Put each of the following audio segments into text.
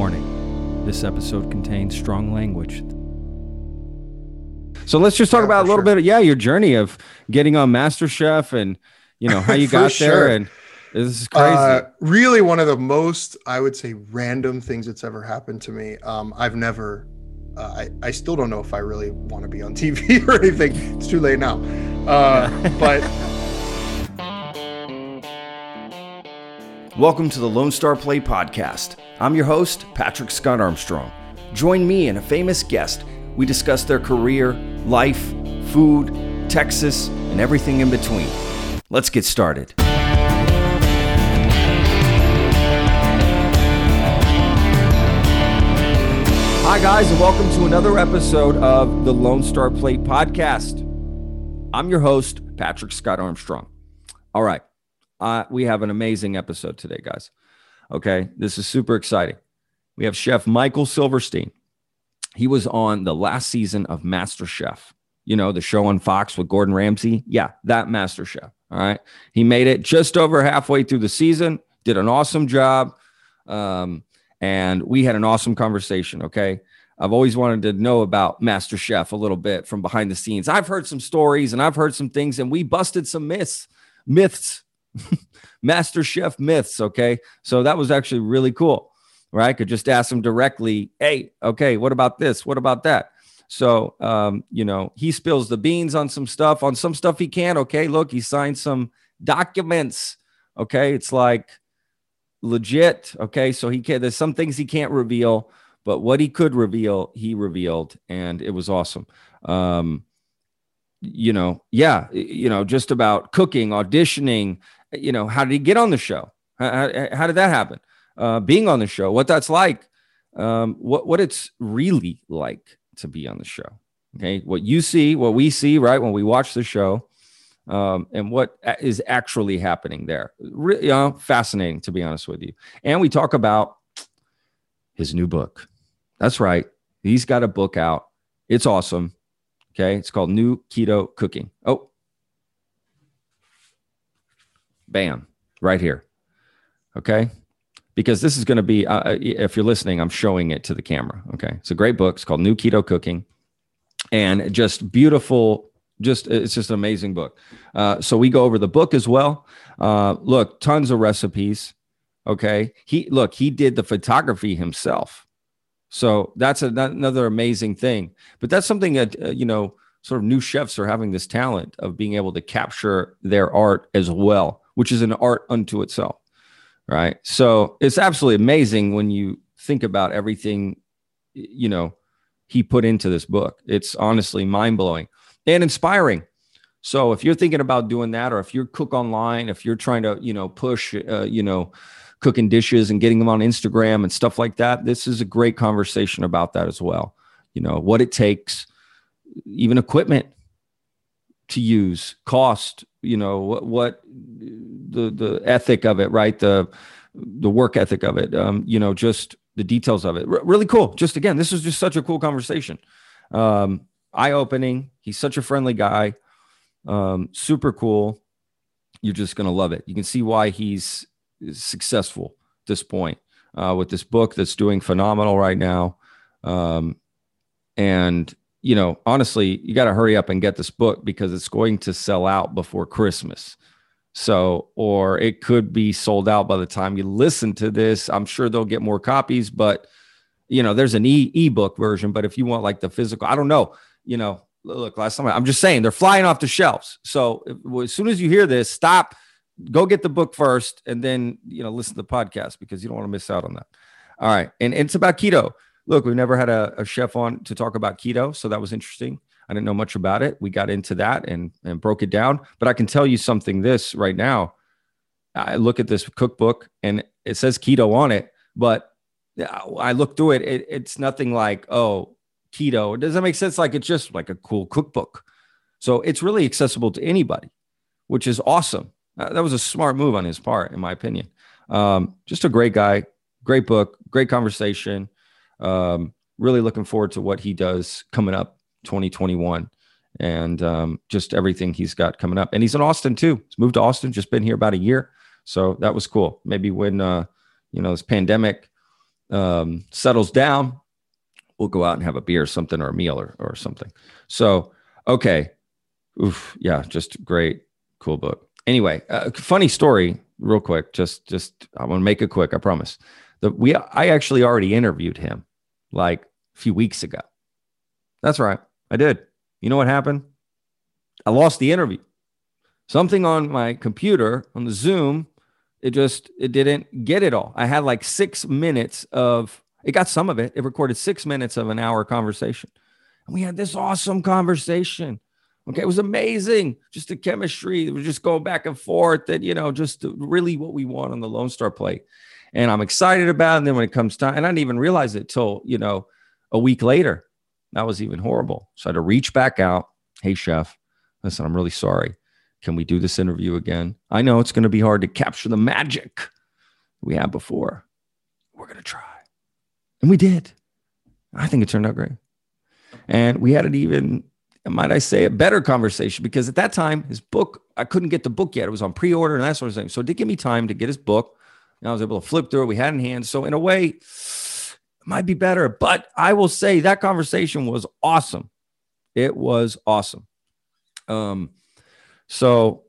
Warning this episode contains strong language. So let's just talk Yeah, about a little sure. bit, yeah, your journey of getting on MasterChef and you know how you got sure. there. And this is crazy. Uh, really, one of the most, I would say, random things that's ever happened to me. Um, I've never, uh, I, I still don't know if I really want to be on TV or anything. It's too late now. Uh, but Welcome to the Lone Star Plate Podcast. I'm your host, Patrick Scott Armstrong. Join me and a famous guest. We discuss their career, life, food, Texas, and everything in between. Let's get started. Hi, guys, and welcome to another episode of the Lone Star Plate Podcast. I'm your host, Patrick Scott Armstrong. All right. Uh, we have an amazing episode today, guys. Okay. This is super exciting. We have Chef Michael Silverstein. He was on the last season of Master Chef, you know, the show on Fox with Gordon Ramsay. Yeah, that Master Chef. All right. He made it just over halfway through the season, did an awesome job. Um, and we had an awesome conversation. Okay. I've always wanted to know about Master Chef a little bit from behind the scenes. I've heard some stories and I've heard some things, and we busted some myths, myths, Master Chef myths. Okay. So that was actually really cool, right? I Could just ask him directly, hey, okay, what about this? What about that? So, um, you know, he spills the beans on some stuff, on some stuff he can. Okay. Look, he signed some documents. Okay. It's like legit. Okay. So he can, there's some things he can't reveal, but what he could reveal, he revealed, and it was awesome. Um, you know, yeah, you know, just about cooking, auditioning, you know, how did he get on the show? How, how, did that happen? Uh, being on the show, what that's like, um, what, what it's really like to be on the show. Okay. What you see, what we see, right, when we watch the show, um, and what is actually happening there. Really, you know, fascinating, to be honest with you. And we talk about his new book. That's right. He's got a book out. It's awesome. Okay. It's called New Keto Cooking. Oh, bam, right here. Okay. Because this is going to be, uh, if you're listening, I'm showing it to the camera. Okay. It's a great book. It's called New Keto Cooking and just beautiful. Just, it's just an amazing book. Uh, so we go over the book as well. Uh, look, tons of recipes. Okay. He, look, he did the photography himself. So that's a, another amazing thing. But that's something that, uh, you know, sort of new chefs are having this talent of being able to capture their art as well, which is an art unto itself. Right. So it's absolutely amazing when you think about everything, you know, he put into this book. It's honestly mind blowing and inspiring. So if you're thinking about doing that, or if you're cook online, if you're trying to, you know, push, uh, you know, cooking dishes and getting them on Instagram and stuff like that, this is a great conversation about that as well. You know, what it takes, even equipment to use, cost, you know, what, what the, the ethic of it, right? The, the work ethic of it, um, you know, just the details of it. R- really cool. Just again, this is just such a cool conversation. Um, eye opening. He's such a friendly guy. Um, super cool. You're just going to love it. You can see why he's successful at this point uh, with this book that's doing phenomenal right now. Um, and, you know, honestly, you got to hurry up and get this book because it's going to sell out before Christmas. So, or it could be sold out by the time you listen to this. I'm sure they'll get more copies, but you know, there's an e ebook version. But if you want like the physical, I don't know, you know, look, last time I'm just saying they're flying off the shelves. So if, as soon as you hear this, stop, go get the book first, and then you know, listen to the podcast because you don't want to miss out on that. All right, and, and it's about keto. Look, we've never had a, a chef on to talk about keto, so that was interesting. I didn't know much about it. We got into that and and broke it down. But I can tell you something this right now. I look at this cookbook and it says keto on it, but I look through it, it it's nothing like, oh, keto. Does that make sense? Like it's just like a cool cookbook. So it's really accessible to anybody, which is awesome. Uh, that was a smart move on his part, in my opinion. Um, just a great guy, great book, great conversation. Um, really looking forward to what he does coming up 2021 and um, just everything he's got coming up. And he's in Austin too. He's moved to Austin, just been here about a year. So that was cool. Maybe when, uh, you know, this pandemic um, settles down, we'll go out and have a beer or something or a meal or, or something. So, okay. Oof. Yeah. Just great. Cool book. Anyway, uh, funny story real quick. Just, just, I want to make it quick. I promise that we, I actually already interviewed him like a few weeks ago. That's right. I did. You know what happened? I lost the interview. Something on my computer on the Zoom, it just it didn't get it all. I had like six minutes of it got some of it. It recorded six minutes of an hour conversation. And we had this awesome conversation. Okay, it was amazing. Just the chemistry. We just going back and forth and you know, just really what we want on the Lone Star plate. And I'm excited about it. And then when it comes time, and I didn't even realize it till, you know, a week later. That was even horrible. So I had to reach back out. Hey, chef, listen, I'm really sorry. Can we do this interview again? I know it's going to be hard to capture the magic we had before. We're going to try. And we did. I think it turned out great. And we had an even, might I say, a better conversation because at that time, his book, I couldn't get the book yet. It was on pre order and that sort of thing. So it did give me time to get his book. I was able to flip through it. We had in hand. So, in a way, it might be better. But I will say that conversation was awesome. It was awesome. Um, so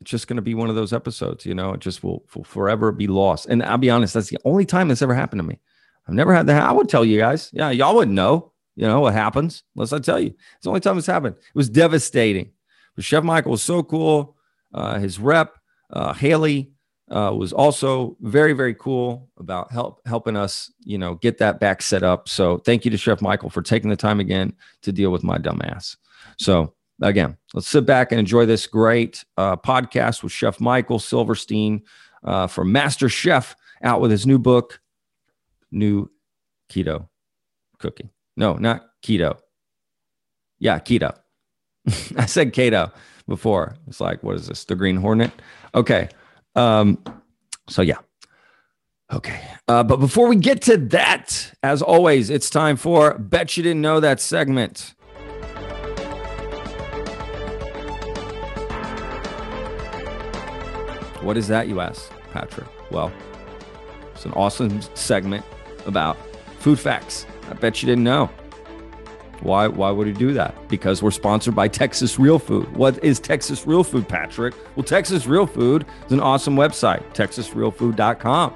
it's just going to be one of those episodes, you know, it just will, will forever be lost. And I'll be honest, that's the only time that's ever happened to me. I've never had that. I would tell you guys. Yeah, y'all wouldn't know, you know, what happens unless I tell you. It's the only time it's happened. It was devastating. But Chef Michael was so cool. Uh, his rep, uh, Haley, uh, was also very, very cool about help helping us, you know, get that back set up. So thank you to Chef Michael for taking the time again to deal with my dumbass. So again, let's sit back and enjoy this great uh, podcast with Chef Michael Silverstein uh, from Master Chef out with his new book, New Keto Cooking. No, not keto. Yeah, keto. I said keto before. It's like, what is this? The Green Hornet? Okay. Um, so, yeah. Okay. Uh, but before we get to that, as always, it's time for Bet You Didn't Know That segment. What is that, you ask, Patrick? Well, it's an awesome segment about food facts. I bet you didn't know. Why, why would he do that? Because we're sponsored by Texas Real Food. What is Texas Real Food, Patrick? Well, Texas Real Food is an awesome website, texasrealfood.com.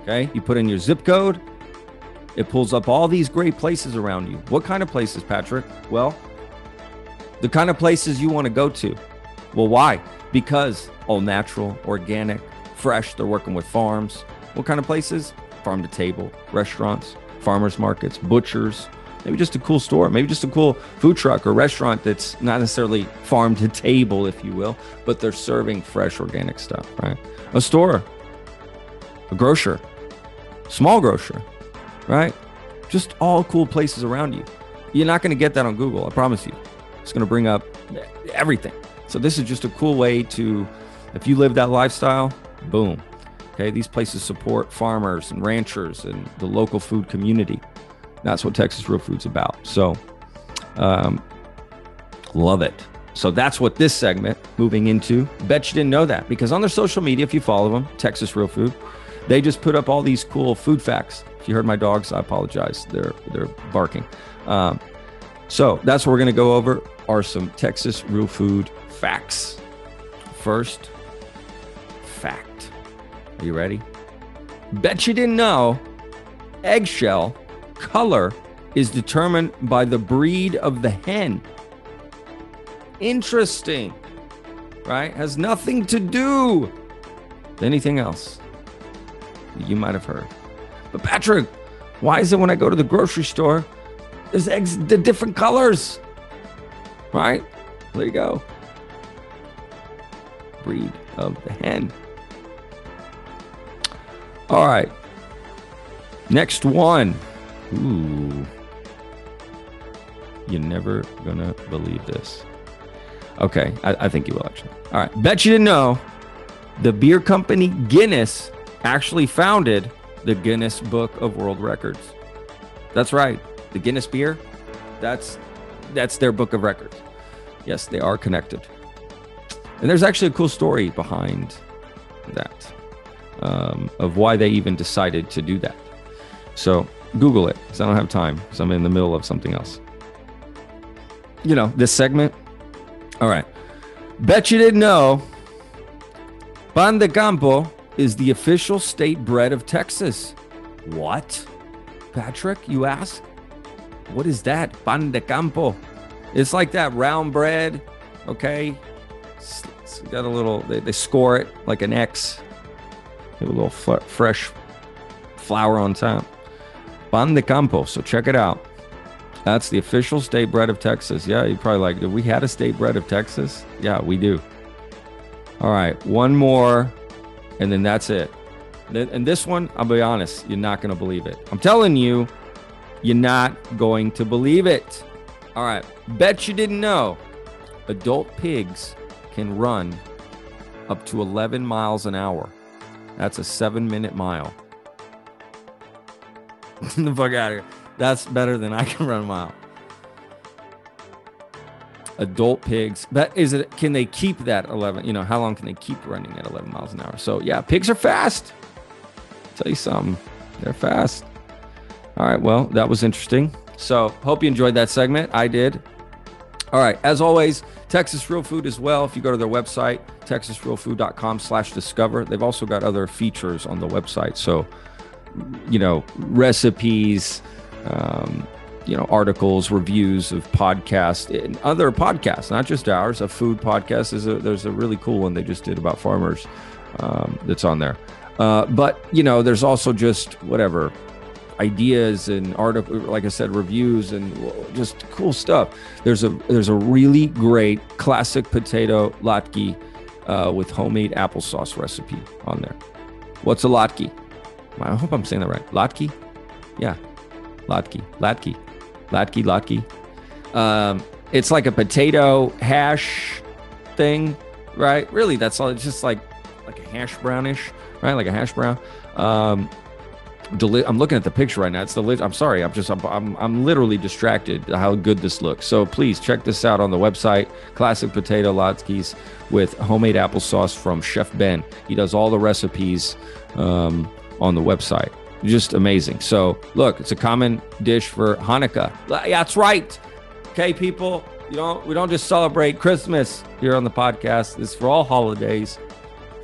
Okay, you put in your zip code, it pulls up all these great places around you. What kind of places, Patrick? Well, the kind of places you want to go to. Well, why? Because all natural, organic, fresh. They're working with farms. What kind of places? Farm to table, restaurants, farmers markets, butchers, maybe just a cool store, maybe just a cool food truck or restaurant that's not necessarily farm to table, if you will, but they're serving fresh organic stuff, right? A store, a grocer, small grocer, right? Just all cool places around you. You're not going to get that on Google, I promise you. It's going to bring up everything. So this is just a cool way to if you live that lifestyle, boom. Okay, these places support farmers and ranchers and the local food community. That's what Texas Real Food's about. So, um, love it. So that's what this segment moving into. Bet you didn't know that because on their social media, if you follow them, Texas Real Food, they just put up all these cool food facts. If you heard my dogs, I apologize. They're they're barking. Um, so that's what we're going to go over are some Texas Real Food facts. First, fact. Are you ready? Bet you didn't know eggshell color is determined by the breed of the hen. Interesting, right? Has nothing to do with anything else you might have heard. But Patrick, why is it when I go to the grocery store, there's eggs the different colors? Right? There you go. Breed of the hen. All right. Next one. Ooh. You're never gonna believe this. Okay, I, I, think you will actually. All right. Bet you didn't know the beer company Guinness actually founded the Guinness Book of World Records. That's right. The Guinness beer, that's that's their book of records. Yes, they are connected. And there's actually a cool story behind that um, of why they even decided to do that. So Google it because I don't have time because I'm in the middle of something else. You know, this segment. All right. Bet you didn't know Pan de Campo is the official state bread of Texas. What? Patrick, you ask? What is that? Pan de Campo. It's like that round bread, okay? It's, got a little, they, they score it like an X. A little fresh flour on top. Pan de Campo. So check it out. That's the official state bread of Texas. Yeah, you're probably like, we had a state bread of Texas? Yeah, we do. All right, one more, and then that's it. And this one, I'll be honest, you're not going to believe it. I'm telling you, you're not going to believe it. All right, bet you didn't know adult pigs can run up to 11 miles an hour. That's a seven minute mile. the fuck out of here. That's better than I can run a mile. Adult pigs, but is it? Can they keep that 11? You know, how long can they keep running at 11 miles an hour? So yeah, pigs are fast. Tell you something, they're fast. All right, well, that was interesting. So hope you enjoyed that segment. I did. All right, as always, Texas Real Food as well. If you go to their website, texasrealfood.com slash discover, they've also got other features on the website. So, you know, recipes, um, you know, articles, reviews of podcasts and other podcasts, not just ours. A food podcast is a, there's a really cool one they just did about farmers um, that's on there. Uh, but you know, there's also just whatever ideas and article, like I said, reviews and just cool stuff. There's a there's a really great classic potato latke uh, with homemade applesauce recipe on there. What's a latke? I hope I'm saying that right. Latke, yeah, latke, latke, latke, latke. Um, it's like a potato hash thing, right? Really, that's all. It's just like like a hash brownish, right? Like a hash brown. Um, deli- I'm looking at the picture right now. It's the. I'm sorry. I'm just. I'm, I'm. I'm literally distracted. How good this looks. So please check this out on the website. Classic potato latkes with homemade applesauce from Chef Ben. He does all the recipes um, on the website. Just amazing. So look, it's a common dish for Hanukkah. Yeah, that's right. Okay, people. You don't. We don't just celebrate Christmas here on the podcast. It's for all holidays,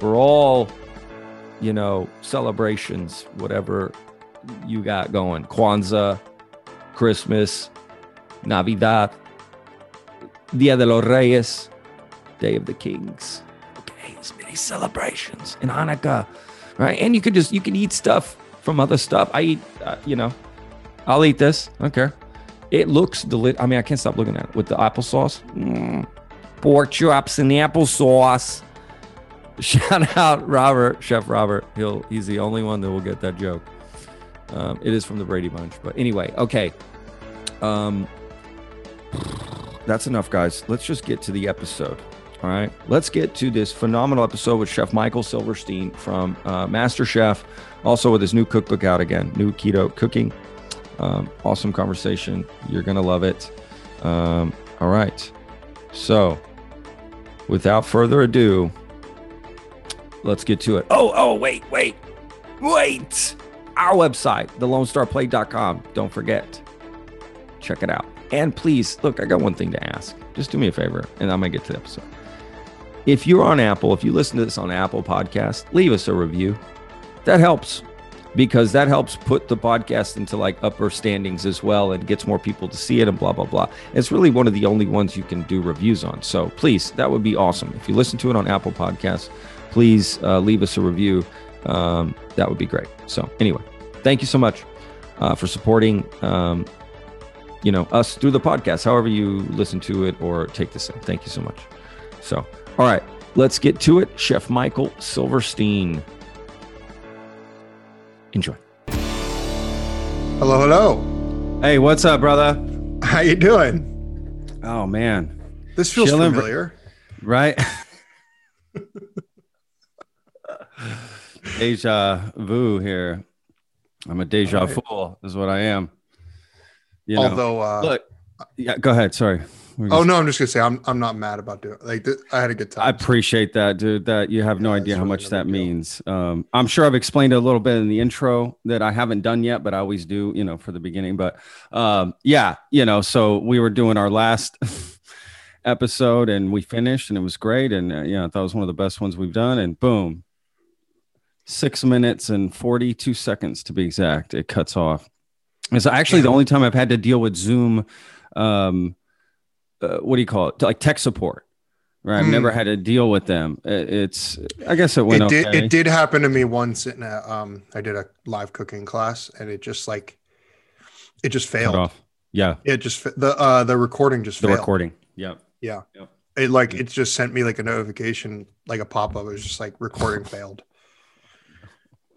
for all you know, celebrations, whatever you got going. Kwanzaa, Christmas, Navidad, Dia de los Reyes, Day of the Kings. Okay, it's many celebrations in Hanukkah, right? And you could just you can eat stuff from other stuff. I eat, uh, you know, I'll eat this. I don't care. It looks delicious. I mean, I can't stop looking at it with the applesauce. Mm. Pork chops and the applesauce. Shout out Robert, Chef Robert. He'll he's the only one that will get that joke. Um, it is from the Brady Bunch, but anyway, okay. Um, that's enough, guys. Let's just get to the episode. All right, let's get to this phenomenal episode with Chef Michael Silverstein from uh, Master Chef, also with his new cookbook out again, New Keto Cooking. Um, awesome conversation. You're gonna love it. Um, all right, so without further ado let's get to it. Oh, oh, wait, wait, wait. Our website, thelonestarplate.com. Don't forget. Check it out. And please, look, I got one thing to ask. Just do me a favor, and I'm going to get to the episode. If you're on Apple, if you listen to this on Apple Podcast, leave us a review. That helps because that helps put the podcast into like upper standings as well and gets more people to see it and blah blah blah. It's really one of the only ones you can do reviews on. So please, that would be awesome. If you listen to it on Apple Podcasts, please uh, leave us a review. Um, that would be great. So anyway, thank you so much uh, for supporting, um, you know, us through the podcast, however you listen to it or take this in. Thank you so much. So, all right, let's get to it. Chef Michael Silverstein. Enjoy. Hello, hello. Hey, what's up, brother? How you doing? Oh man, this feels Chilling, familiar, right? deja vu here. I'm a deja right. fool, is what I am. You know, Although, uh, look, yeah, go ahead. Sorry. Oh no, I'm just gonna say I'm I'm not mad about doing it. like th- I had a good time. I appreciate that, dude. That you have no idea how really much that deal. means. Um, I'm sure I've explained a little bit in the intro that I haven't done yet, but I always do, you know, for the beginning. But um, yeah, you know, so we were doing our last episode and we finished and it was great. And uh, yeah, I thought it was one of the best ones we've done. And boom, six minutes and 42 seconds to be exact, it cuts off. It's actually the only time I've had to deal with Zoom. Um, uh, what do you call it? Like tech support. Right. I've Hmm. never had to deal with them. It's, I guess it went it did okay. it did happen to me once in a um I did a live cooking class and it just like it just Cut failed. off. Yeah. It just the uh the recording just failed The failed. recording. Yeah. Yeah. It like it just sent me like a notification, like a pop up. It was just like recording failed.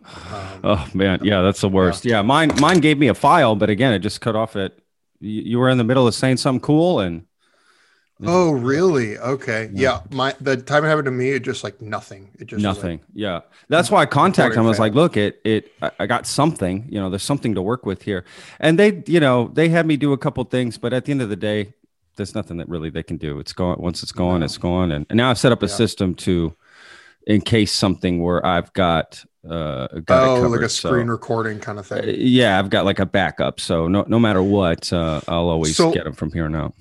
Um, Oh man. Yeah. That's the worst. Yeah. Mine, mine gave me a file, but again, it just cut off at, you, you were in the middle of saying something cool and oh really? Okay. Yeah. Yeah. My the time it happened to me, it just like nothing. It just was like- nothing. yeah. That's why I contacted him. I was like, look, it, it, I- got something, you know, there's something to work with here. And they, you know, they had me do a couple things, but at the end of the day, there's nothing that really they can do. It's gone. Once it's gone, No. it's gone. And, and now I've set up a Yeah. system to, in case something where I've got, uh, got oh, like a So- screen recording kind of Uh, thing. yeah, I've got like a backup, so no no matter what, uh, I'll always So- get them from here on out.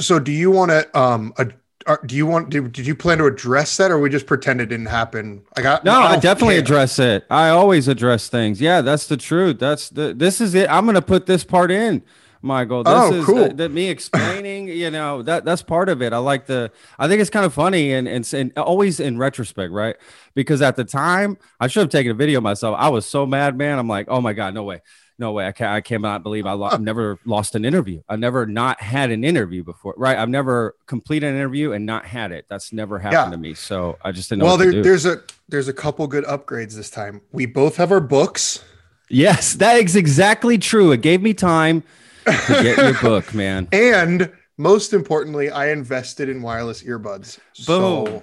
So do you want to um ad- are- do you want did, did you plan to address that or we just pretend it didn't happen? I got No, I don't definitely care. address it. I always address things. Yeah, that's the truth. That's the this is it. I'm gonna put this part in, Michael. This Oh, is cool. the, the- me explaining. you know that that's part of it. I like the. I think it's kind of funny and and, and always in retrospect, right? Because at the time, I should have taken a video myself. I was so mad, man. I'm like, oh my god, no way. No way! I can't. I cannot believe I I've never lost an interview. I've never not had an interview before, right? I've never completed an interview and not had it. That's never happened Yeah. to me. So I just didn't know. Well, there, there's a there's a couple good upgrades this time. We both have our books. Yes, that is exactly true. It gave me time to get your book, man. And most importantly, I invested in wireless earbuds. So, Boom.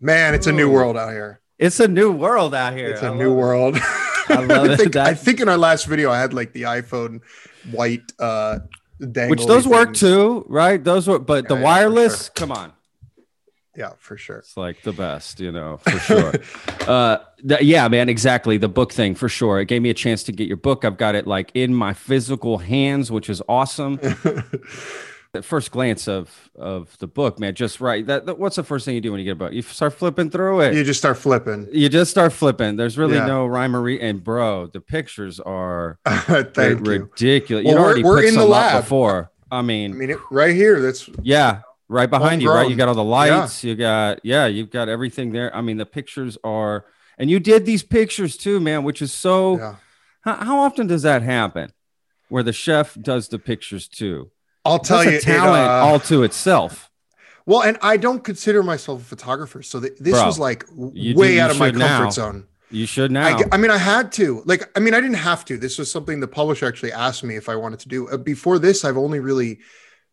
man, it's a new world out here. It's a new world out here. It's a I new world. I love it. think, I think in our last video, I had like the iPhone white, uh, Which those work too, right? Those were, but the Yeah, for wireless, come on, Yeah, for sure. it's like the best, you know, for sure. uh, th- yeah, man, exactly. The book thing for sure. It gave me a chance to get your book. I've got it like in my physical hands, which is awesome. At first glance of of the book, man, just right. That, that what's the first thing you do when you get a book? You start flipping through it. you just start flipping. you just start flipping. There's really Yeah. no rhyme or re- and bro, the pictures are Thank you. ridiculous. Well, You'd we're- already we're put in the lab. before. I mean, I mean, it, right here. That's yeah, right behind you, right? You got all the lights. You got yeah, you've got everything there. I mean, the pictures are, and you did these pictures too, man, which is so. yeah. How, how often does that happen, where the chef does the pictures too? I'll tell That's you, a it, talent uh, all to itself. well, and I don't consider myself a photographer, so th- this Bro, was like do- way you out of my comfort now. zone. You should I, now. g- I mean, I had to. Like, I mean, I didn't have to. This was something the publisher actually asked me if I wanted to do. Uh, before this, I've only really,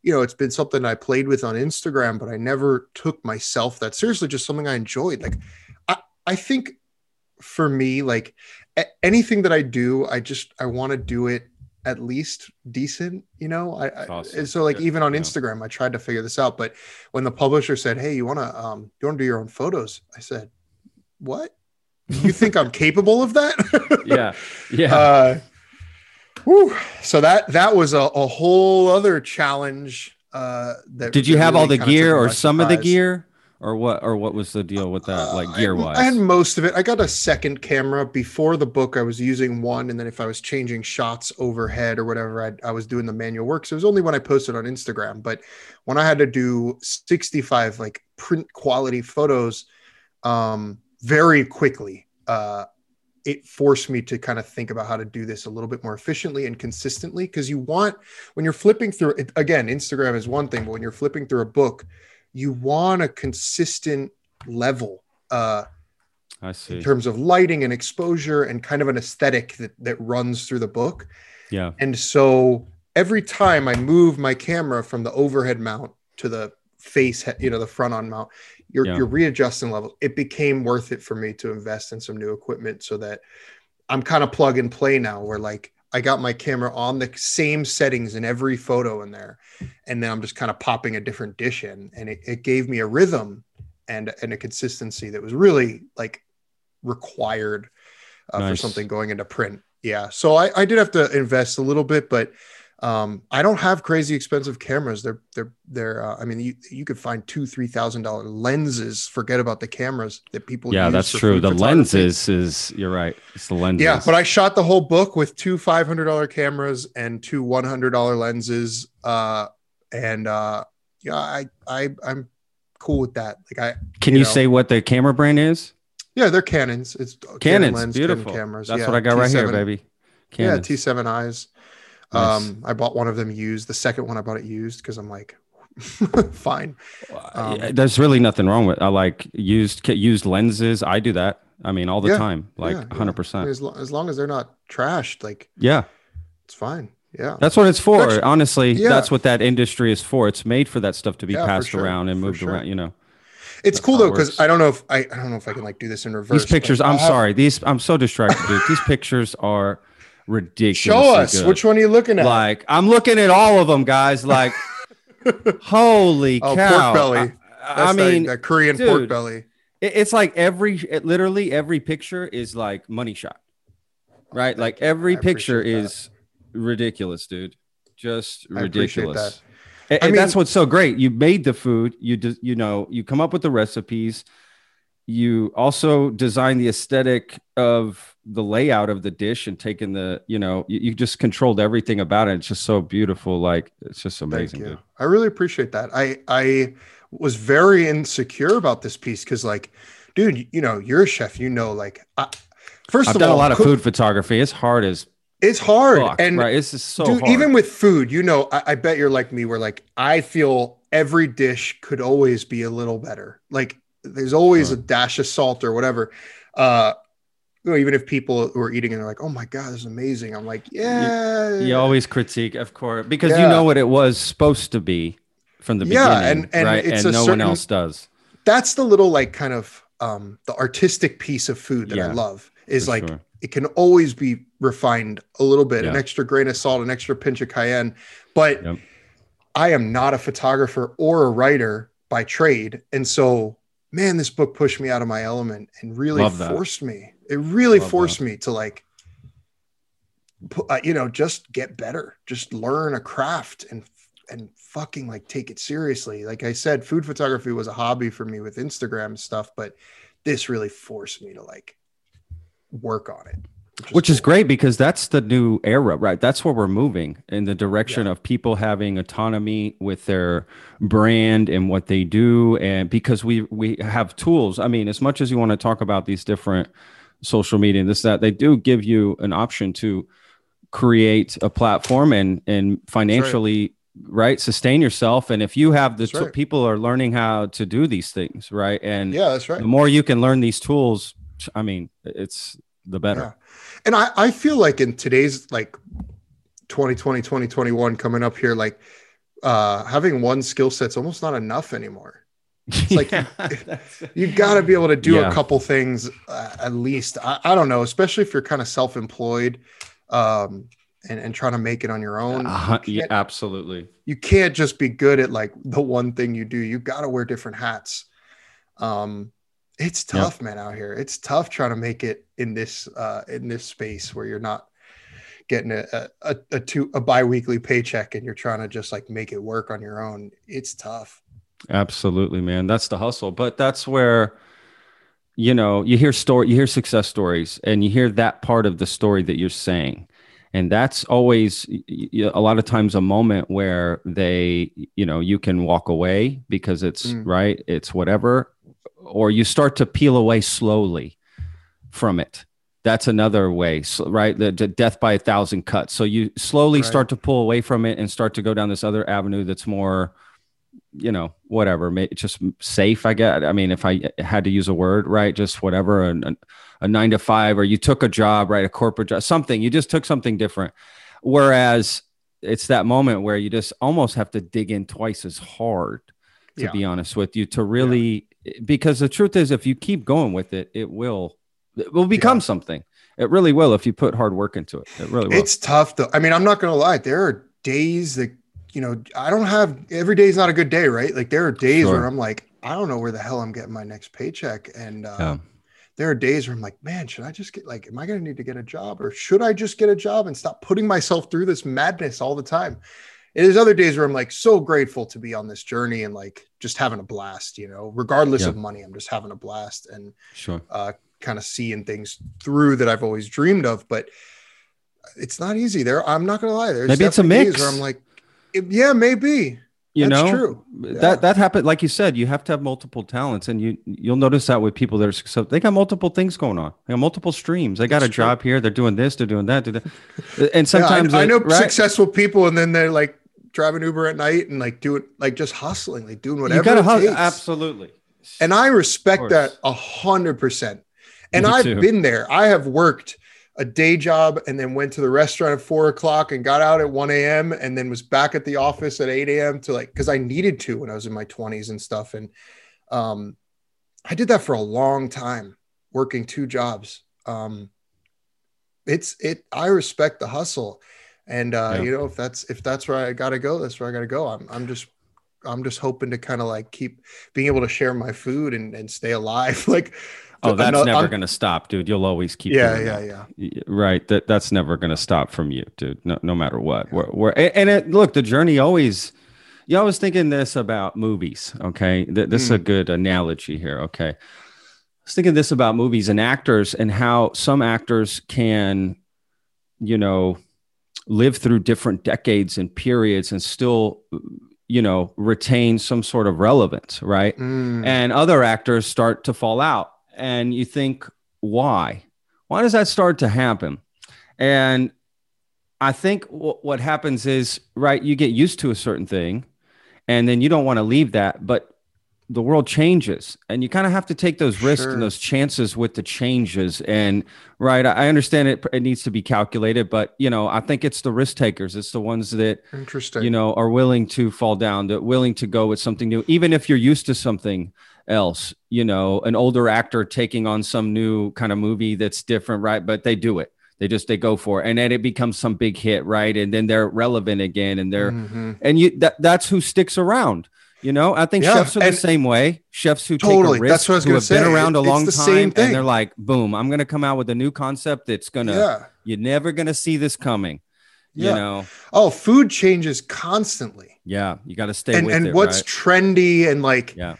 you know, it's been something I played with on Instagram, but I never took myself that seriously. Just something I enjoyed. Like, I, I think for me, like a- anything that I do, I just I want to do it at least decent. You know, I, I Awesome. and so like Yeah, even on yeah. Instagram, I tried to figure this out. But when the publisher said, "Hey, you want to um, you want to do your own photos?" I said, "What?" you think I'm capable of that? yeah, yeah. Uh, whew. So that that was a, a whole other challenge. Uh, that Did you that have all the gear or some of the gear, or what? Or what was the deal with that, like Uh, gear wise? I had most of it. I got a second camera before the book. I was using one, and then if I was changing shots overhead or whatever, I, I was doing the manual work. So it was only when I posted on Instagram. But when I had to do 65 like print quality photos, um, very quickly, uh, it forced me to kind of think about how to do this a little bit more efficiently and consistently. Because you want when you're flipping through again, Instagram is one thing, but when you're flipping through a book, you want a consistent level uh, I see. in terms of lighting and exposure and kind of an aesthetic that, that runs through the book. Yeah. And so every time I move my camera from the overhead mount to the face, you know, the front on mount, you're, Yeah. you're readjusting levels. It became worth it for me to invest in some new equipment so that I'm kind of plug and play now where like I got my camera on the same settings in every photo in there, and then I'm just kind of popping a different dish in, and it, it gave me a rhythm and and a consistency that was really like required uh, Nice. for something going into print. Yeah, so I, I did have to invest a little bit, but um, I don't have crazy expensive cameras. They're they're they're. Uh, I mean, you you could find two three thousand dollar lenses. Forget about the cameras that people. Yeah, that's true. The lenses is you're right. It's the lenses. Yeah, but I shot the whole book with two five hundred dollar cameras and two one hundred dollar lenses. Uh, and uh, yeah, I I I'm cool with that. Like I can you you, know. say what the camera brand is? yeah, they're Canons. It's Canon Canon's lens, Canon beautiful. cameras. That's yeah, what I got right here, T7 baby. Yeah, T seven eyes. Nice. Um, I bought one of them used. The second one I bought it used because I'm like, fine. um, Yeah, There's really nothing wrong with. I like used used lenses. I do that. I mean, all the Yeah, time, like yeah, yeah. 100. I mean, percent as, lo- as long as they're not trashed, like Yeah, it's fine. Yeah. that's what it's for. Honestly, yeah. that's what that industry is for. It's made for that stuff to be Yeah, passed sure, around and for moved sure. around. You know, It's That's cool though because. I don't know if I, I don't know if I can like do this in reverse. these pictures. I'm have- sorry. These I'm so distracted, dude. These pictures are ridiculous. Show us which one are you looking at? Like I'm looking at all of them, guys. Like, holy oh, cow! pork belly. I, That's I mean, the, the Korean pork belly. It- it's like every it, literally every picture is like money shot right like you. every I picture is that. is ridiculous dude just ridiculous that. and, I and that's what's so great you made the food you do, you know you come up with the recipes you also design the aesthetic of the layout of the dish and taking the you know you, you just controlled everything about it it's just so beautiful like it's just Thank amazing I really appreciate that. I I was very insecure about this piece because like, dude, you know, you're a chef. You know, like, I, 1st i've of done all, a lot of cook- food photography it's hard as It's hard, fuck, and right it's just so dude, hard. even with food, you know, I, I bet you're like me, where like I feel every dish could always be a little better. Like there's always a dash of salt or whatever. Uh, you know, even if people who are eating and they're like, "Oh my god, this is amazing," I'm like, "Yeah, you always critique, of course, because you know what it was supposed to be from the Yeah, beginning, and- and right? it's and no certain- one else does. that's the little like kind of um the artistic piece of food that I love is like sure. it can always be refined a little bit, an extra grain of salt, an extra pinch of cayenne. But Yep. I am not a photographer or a writer by trade. And so, man, this book pushed me out of my element and really forced me. It really Love forced me to like, uh, you know, just get better, just learn a craft and and fucking like take it seriously. Like I said, food photography was a hobby for me with Instagram stuff, but this really forced me to like work on it. Which is cool. great because that's the new era, right? That's where we're moving in the direction of people having autonomy with their brand and what they do, and because we we have tools. I mean, as much as you want to talk about these different social media and this that, they do give you an option to create a platform and and financially right sustain yourself and if you have the t- right. people are learning how to do these things right and Yeah, that's right. the more you can learn these tools i mean it's the better Yeah. And I, I feel like in today's like 2020, 2021 coming up here, like uh having one skill set's almost not enough anymore. It's like you- that's- You got to be able to do Yeah. a couple things uh, at least. I, I don't know, especially if you're kind of self-employed um and, and trying to make it on your own. You yeah, absolutely you can't just be good at like the one thing you do. You got to wear different hats. Um, it's tough, man, out here. It's tough trying to make it in this uh, in this space where you're not getting a a, a, a two a biweekly paycheck and you're trying to just like make it work on your own. It's tough. absolutely man that's the hustle but that's where you know you hear story you hear success stories and you hear that part of the story that you're saying and that's always a lot of times a moment where they you know you can walk away because it's Mm. right it's whatever or you start to peel away slowly from it. That's another way right? The, the death by a thousand cuts. So you slowly Right. start to pull away from it and start to go down this other avenue that's more you know whatever. Just safe i guess. I mean if i had to use a word right? Just whatever a, a, nine to five or you took a job right? A corporate job something. You just took something different. Whereas it's that moment where you just almost have to dig in twice as hard to Yeah. be honest with you to really because the truth is if you keep going with it it will it will become something It really will if you put hard work into it. It really will. It's tough though. I mean, I'm not gonna lie. There are days that you know I don't have. Every day is not a good day, right? Like there are days Sure. where I'm like, I don't know where the hell I'm getting my next paycheck, and uh, Yeah. there are days where I'm like, man, should I just get like, am I gonna need to get a job, or should I just get a job and stop putting myself through this madness all the time? And there's other days where I'm like so grateful to be on this journey and like just having a blast, you know, regardless Yeah. of money, I'm just having a blast and sure. uh, kind of seeing things through that I've always dreamed of. But it's not easy. There, I'm not gonna lie. There's Maybe it's a days mix. Where I'm like, it- yeah, maybe. You That's know, true. that Yeah. that happened. Like you said, you have to have multiple talents, and you you'll notice that with people that are successful. They got multiple things going on. They got multiple streams. They got That's a job here. They're doing this. They're doing that. they're doing- And Yeah, I- sometimes I, know right? successful people, and then they're like driving Uber at night and like doing like just hustling, like doing whatever. you got to it hustle. Absolutely. And I respect that a hundred percent. And I've been there. I have worked a day job and then went to the restaurant at four o'clock and got out at 1 a.m. and then was back at the office at 8 a.m. to like because I needed to when I was in my 20s and stuff. And um I did that for a long time, working two jobs. Um it's it I respect the hustle. And uh, Yeah. you know, if that's if that's where I gotta go, that's where I gotta go. I'm I'm just I'm just hoping to kind of like keep being able to share my food and, and stay alive. Like, Oh, that's never I'm- going to stop, dude. You'll always keep. yeah, yeah, that. yeah. Right. That that's never going to stop from you, dude. No, no matter what. We're, we're and it, look, the journey always. You always thinking this about movies. Okay, Th- this is a good analogy here. Okay, I was thinking this about movies and actors and how some actors can, you know, live through different decades and periods and still, you know, retain some sort of relevance. Right? Mm, and other actors start to fall out and you think why? Why does that start to happen? And i think w- what happens is right you get used to a certain thing and then you don't want to leave that but the world changes and you kind of have to take those risks Sure. and those chances with the changes and right i understand it it needs to be calculated but you know i think it's the risk takers it's the ones that interesting. you know are willing to fall down that willing to go with something new even if you're used to something else you know an older actor taking on some new kind of movie that's different right but they do it they just they go for it and then it becomes some big hit right and then they're relevant again and they're Mhm. and you that, that's who sticks around you know i think Yeah, chefs are the and- same way chefs who Totally, take a risk that's what I was who have been around a It's long time and they're like boom i'm gonna come out with a new concept that's gonna yeah. you're never gonna see this coming Yeah. you know Oh, food changes constantly. yeah you got to stay and and it what's right? trendy and like, yeah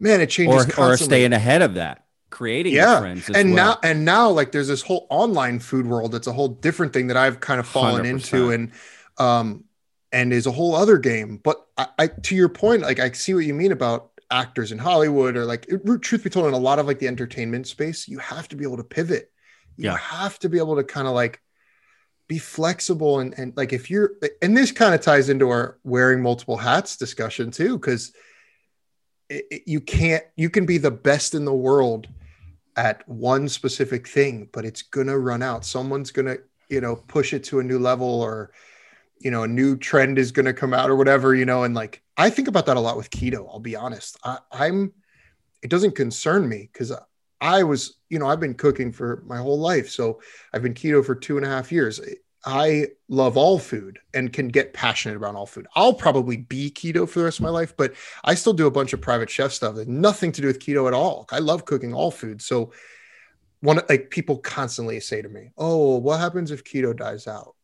man, it changes or, constantly. or staying ahead of that, creating yeah friends. As and well. now and now like there's this whole online food world that's a whole different thing that i've kind of fallen 100%. into and um and is a whole other game. But I, I to your point like i see what you mean about actors in hollywood or like it- truth be told in a lot of like the entertainment space you have to be able to pivot. You Yeah. have to be able to kind of like be flexible and and like if you're and this kind of ties into our wearing multiple hats discussion too because you can't you can be the best in the world at one specific thing but it's gonna run out. Someone's gonna you know push it to a new level or you know a new trend is gonna come out or whatever you know and like i think about that a lot with keto i'll be honest I, i'm it doesn't concern me because i was you know i've been cooking for my whole life so i've been keto for two and a half years i love all food and can get passionate about all food i'll probably be keto for the rest of my life but I still do a bunch of private chef stuff that nothing to do with keto at all. I love cooking all food. So one like people constantly say to me, "Oh, what happens if keto dies out?"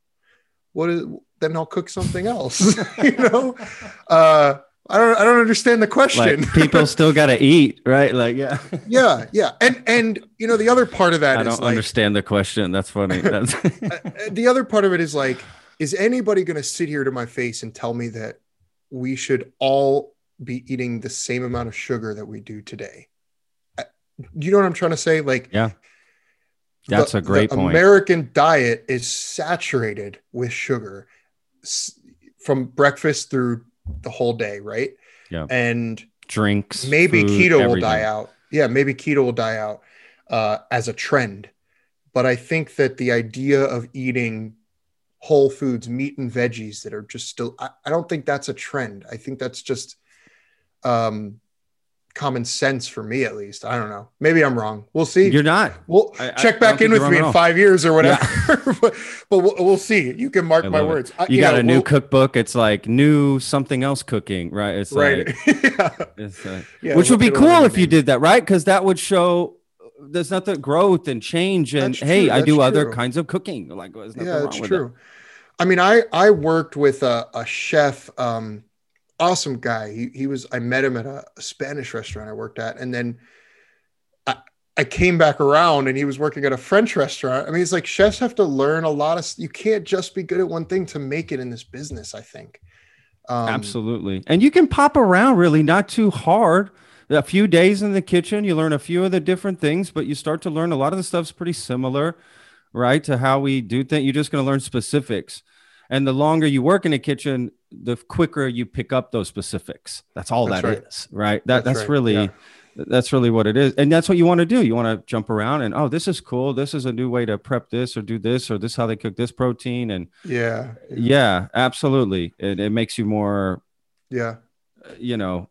What is then I'll cook something else. you know? Uh I don't I don't understand the question. like people still got to eat, right? Like, yeah. yeah, yeah. And and you know the other part of that I don't like understand the question. That's funny. That's uh, the other part of it is like, is anybody going to sit here to my face and tell me that we should all be eating the same amount of sugar that we do today? Uh, You know what I'm trying to say? Like, Yeah. That's the- a great the point. American diet is saturated with sugar from breakfast through the whole day, right? Yeah. And drinks. maybe food, keto will die out. Yeah, maybe keto will die out uh, as a trend. But I think that the idea of eating whole foods, meat and veggies that are just still, I, I don't think that's a trend. I think that's just, um, common sense for me at least. I don't know. Maybe I'm wrong. We'll see. You're not. We'll I- check I back in with me in five years or whatever. but, but we'll, we'll see. You can mark my it. words. I- You got know, a new we'll- cookbook. It's like new something else cooking, right? It's right? like, yeah. it's uh, Yeah, which would be cool if you did that, right? Because that would show there's nothing growth and change. And That's hey, true, I that's do other kinds of cooking. Like, yeah with true i mean i i worked with a, a chef um awesome guy he, he was i met him at a, spanish restaurant i worked at and then i i came back around and he was working at a french restaurant i mean it's like chefs have to learn a lot of you can't just be good at one thing to make it in this business i think um, Absolutely. And you can pop around really not too hard. A few days in the kitchen, you learn a few of the different things, but you start to learn a lot of the stuff's pretty similar, right? To how we do things. You're just going to learn specifics. And the longer you work in a kitchen, the quicker you pick up those specifics. That's all That's that right. is, right? That That's that's, right, really yeah. that's really what it is. And that's what you want to do. You want to jump around and oh, this is cool. This is a new way to prep this or do this or this is how they cook this protein and yeah yeah, absolutely. It, it makes you more yeah you know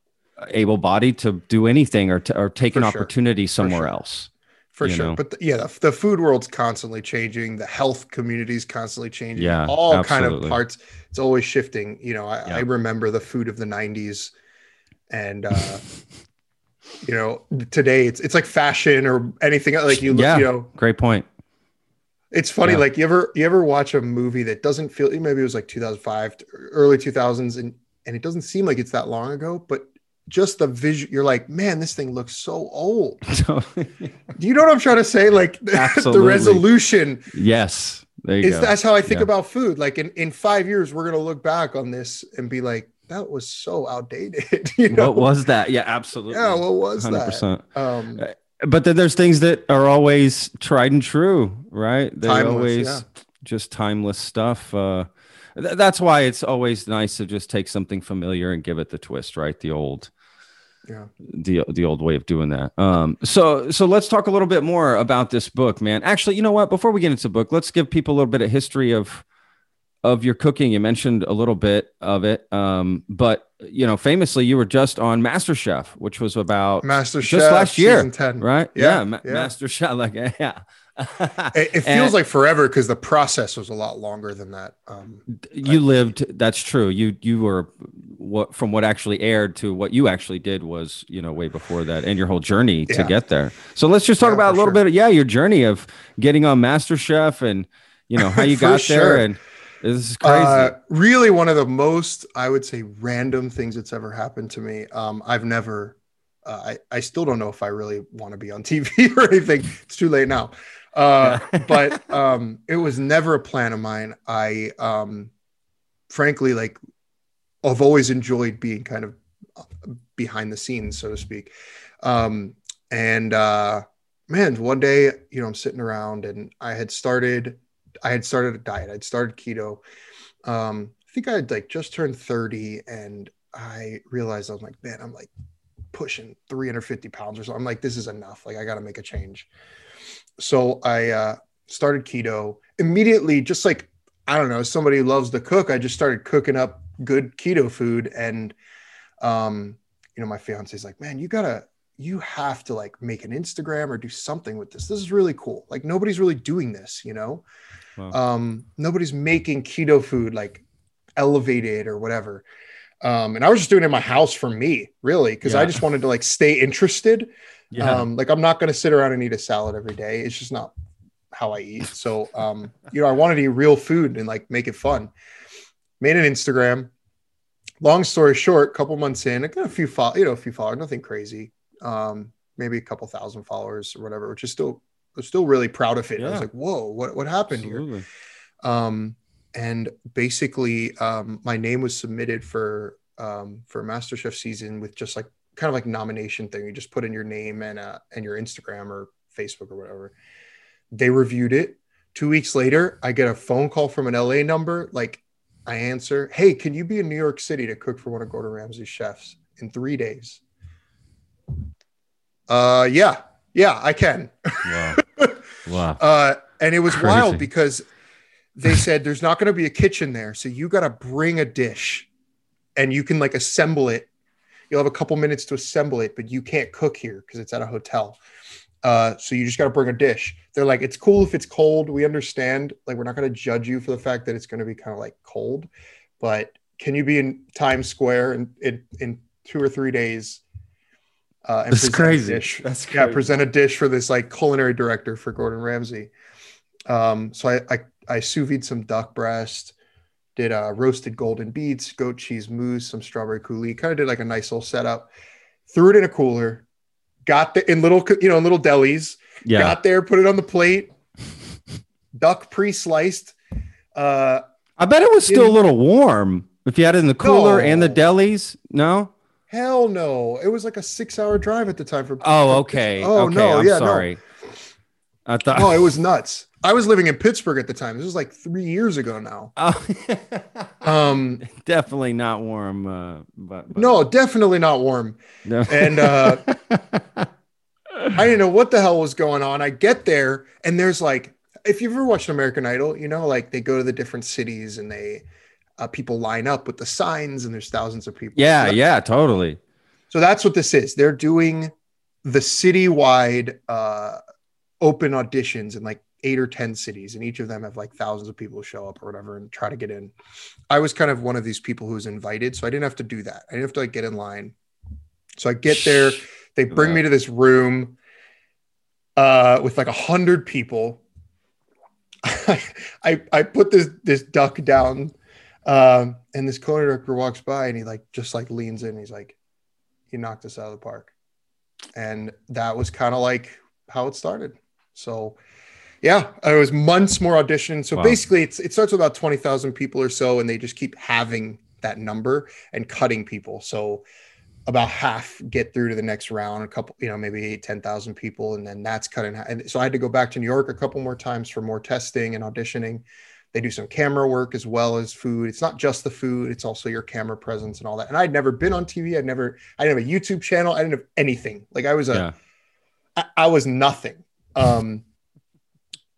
able bodied to do anything or, to, or take an sure. opportunity somewhere sure. else for sure know? but the, yeah the, the food world's constantly changing the health community's constantly changing Yeah, all kind of parts it's always shifting you know I, Yeah. I remember the food of the 90s and uh you know today it's it's like fashion or anything like you look Yeah. you know great point it's funny Yeah. like you ever you ever watch a movie that doesn't feel maybe it was like 2005 early 2000s and and it doesn't seem like it's that long ago but just the vision you're like man this thing looks so old. Do you know what i'm trying to say? Like the resolution yes. There you is that's how i think Yeah. about food. Like in in five years we're gonna look back on this and be like that was so outdated. You know? what was that? Yeah absolutely. Yeah what was 100% that um but then there's things that are always tried and true right? They Timeless, always yeah. just timeless stuff uh th- that's why it's always nice to just take something familiar and give it the twist right? The old yeah the the old way of doing that. Um, so so let's talk a little bit more about this book, man. Actually, you know what? Before we get into the book, let's give people a little bit of history of of your cooking. You mentioned a little bit of it, um, but you know, famously, you were just on MasterChef, which was about master just Chef, last year, season 10 right? Yeah, Ma- yeah. MasterChef, like yeah. It, it feels And- like forever because the process was a lot longer than that um you lived that's true you you were what from what actually aired to what you actually did was you know way before that and your whole journey to get there so let's just talk Yeah, about a little sure. bit yeah your journey of getting on master chef and you know how you got there and this is crazy Uh, really one of the most i would say random things that's ever happened to me um i've never uh, I, I still don't know if I really want to be on TV or anything. It's too late now. Uh, but um, it was never a plan of mine. I, um, frankly, like, I've always enjoyed being kind of uh, behind the scenes, so to speak. Um, and uh, man, one day, you know, I'm sitting around and I had started, I had started a diet. I'd started keto. Um, I think I had like just turned 30 and I realized I was like, man, I'm like pushing 350 pounds or so. I'm like, this is enough. Like, I got to make a change. So I uh, started keto immediately, just like, I don't know, somebody who loves to cook. I just started cooking up good keto food. And, um, you know, my fiance's like, man, you gotta, you have to like make an Instagram or do something with this. This is really cool. Like nobody's really doing this, you know? Wow. Um, nobody's making keto food like elevated or whatever. Um, and I was just doing it in my house for me, really, because I just wanted to like stay interested. yeah Um, like I'm not going to sit around and eat a salad every day. It's just not how I eat. So, um, you know, I wanted to eat real food and like make it fun. Made an Instagram. Long story short, couple months in, I got a few follow, you know, a few followers, nothing crazy. Um, maybe a couple thousand followers or whatever, which is still, I was still really proud of it. I was like, whoa, what, what happened here? Um, and basically um, my name was submitted for um, for MasterChef season with just like kind of like nomination thing. You just put in your name and uh, and your Instagram or Facebook or whatever. They reviewed it. Two weeks later, I get a phone call from an LA number. Like I answer, "Hey, can you be in New York City to cook for one of Gordon Ramsay's chefs in three days?" Uh, yeah, yeah, I can. wow wow Uh, and it was Crazy. wild because they said there's not going to be a kitchen there, so you got to bring a dish, and you can like assemble it. You'll have a couple minutes to assemble it, but you can't cook here because it's at a hotel. Uh, so you just got to bring a dish. They're like, it's cool if it's cold. We understand. Like, we're not going to judge you for the fact that it's going to be kind of like cold, but can you be in Times Square in in, in two or three days? Uh, and That's crazy. dish? That's yeah, present a dish for this like culinary director for Gordon Ramsay. Um, so I I, I sous vide some duck breast, did uh, roasted golden beets, goat cheese mousse, some strawberry coulis. Kind of did like a nice little setup. Threw it in a cooler. Got the in little you know in little delis. Yeah. Got there, put it on the plate. Duck pre-sliced. Uh, I bet it was still a little warm if you had it in the cooler and the delis. No. hell no! It was like a six-hour drive at the time for. Oh, okay. Oh okay, no! I'm yeah, sorry. I thought. no. No, it was nuts. I was living in Pittsburgh at the time. This was like three years ago now. Oh, Um, definitely not warm. Uh, but, but no, definitely not warm. no. And uh, I didn't know what the hell was going on. I get there and there's like, if you've ever watched American Idol, you know, like they go to the different cities and they uh, people line up with the signs and there's thousands of people. yeah, So, yeah, totally. so that's what this is. They're doing the citywide uh, open auditions in like eight or ten cities, and each of them have like thousands of people show up or whatever and try to get in. I was kind of one of these people who was invited, so I didn't have to do that. I didn't have to like get in line. So I get there, they bring me to this room uh, with like a hundred people. I I put this this duck down, um, and this co director walks by and he like just like leans in. He's like, "You knocked us out of the park," and that was kind of like how it started. So, yeah, it was months more auditions. So Wow. basically, it's it starts with about twenty thousand people or so, and they just keep having that number and cutting people. So about half get through to the next round, a couple, you know, maybe eight, 10,000 people. And then that's cut in half. And so I had to go back to New York a couple more times for more testing and auditioning. They do some camera work as well as food. It's not just the food, it's also your camera presence and all that. And I'd never been on TV. I'd never, I didn't have a YouTube channel. I didn't have anything. Like I was a, Yeah. I, I was nothing. Um,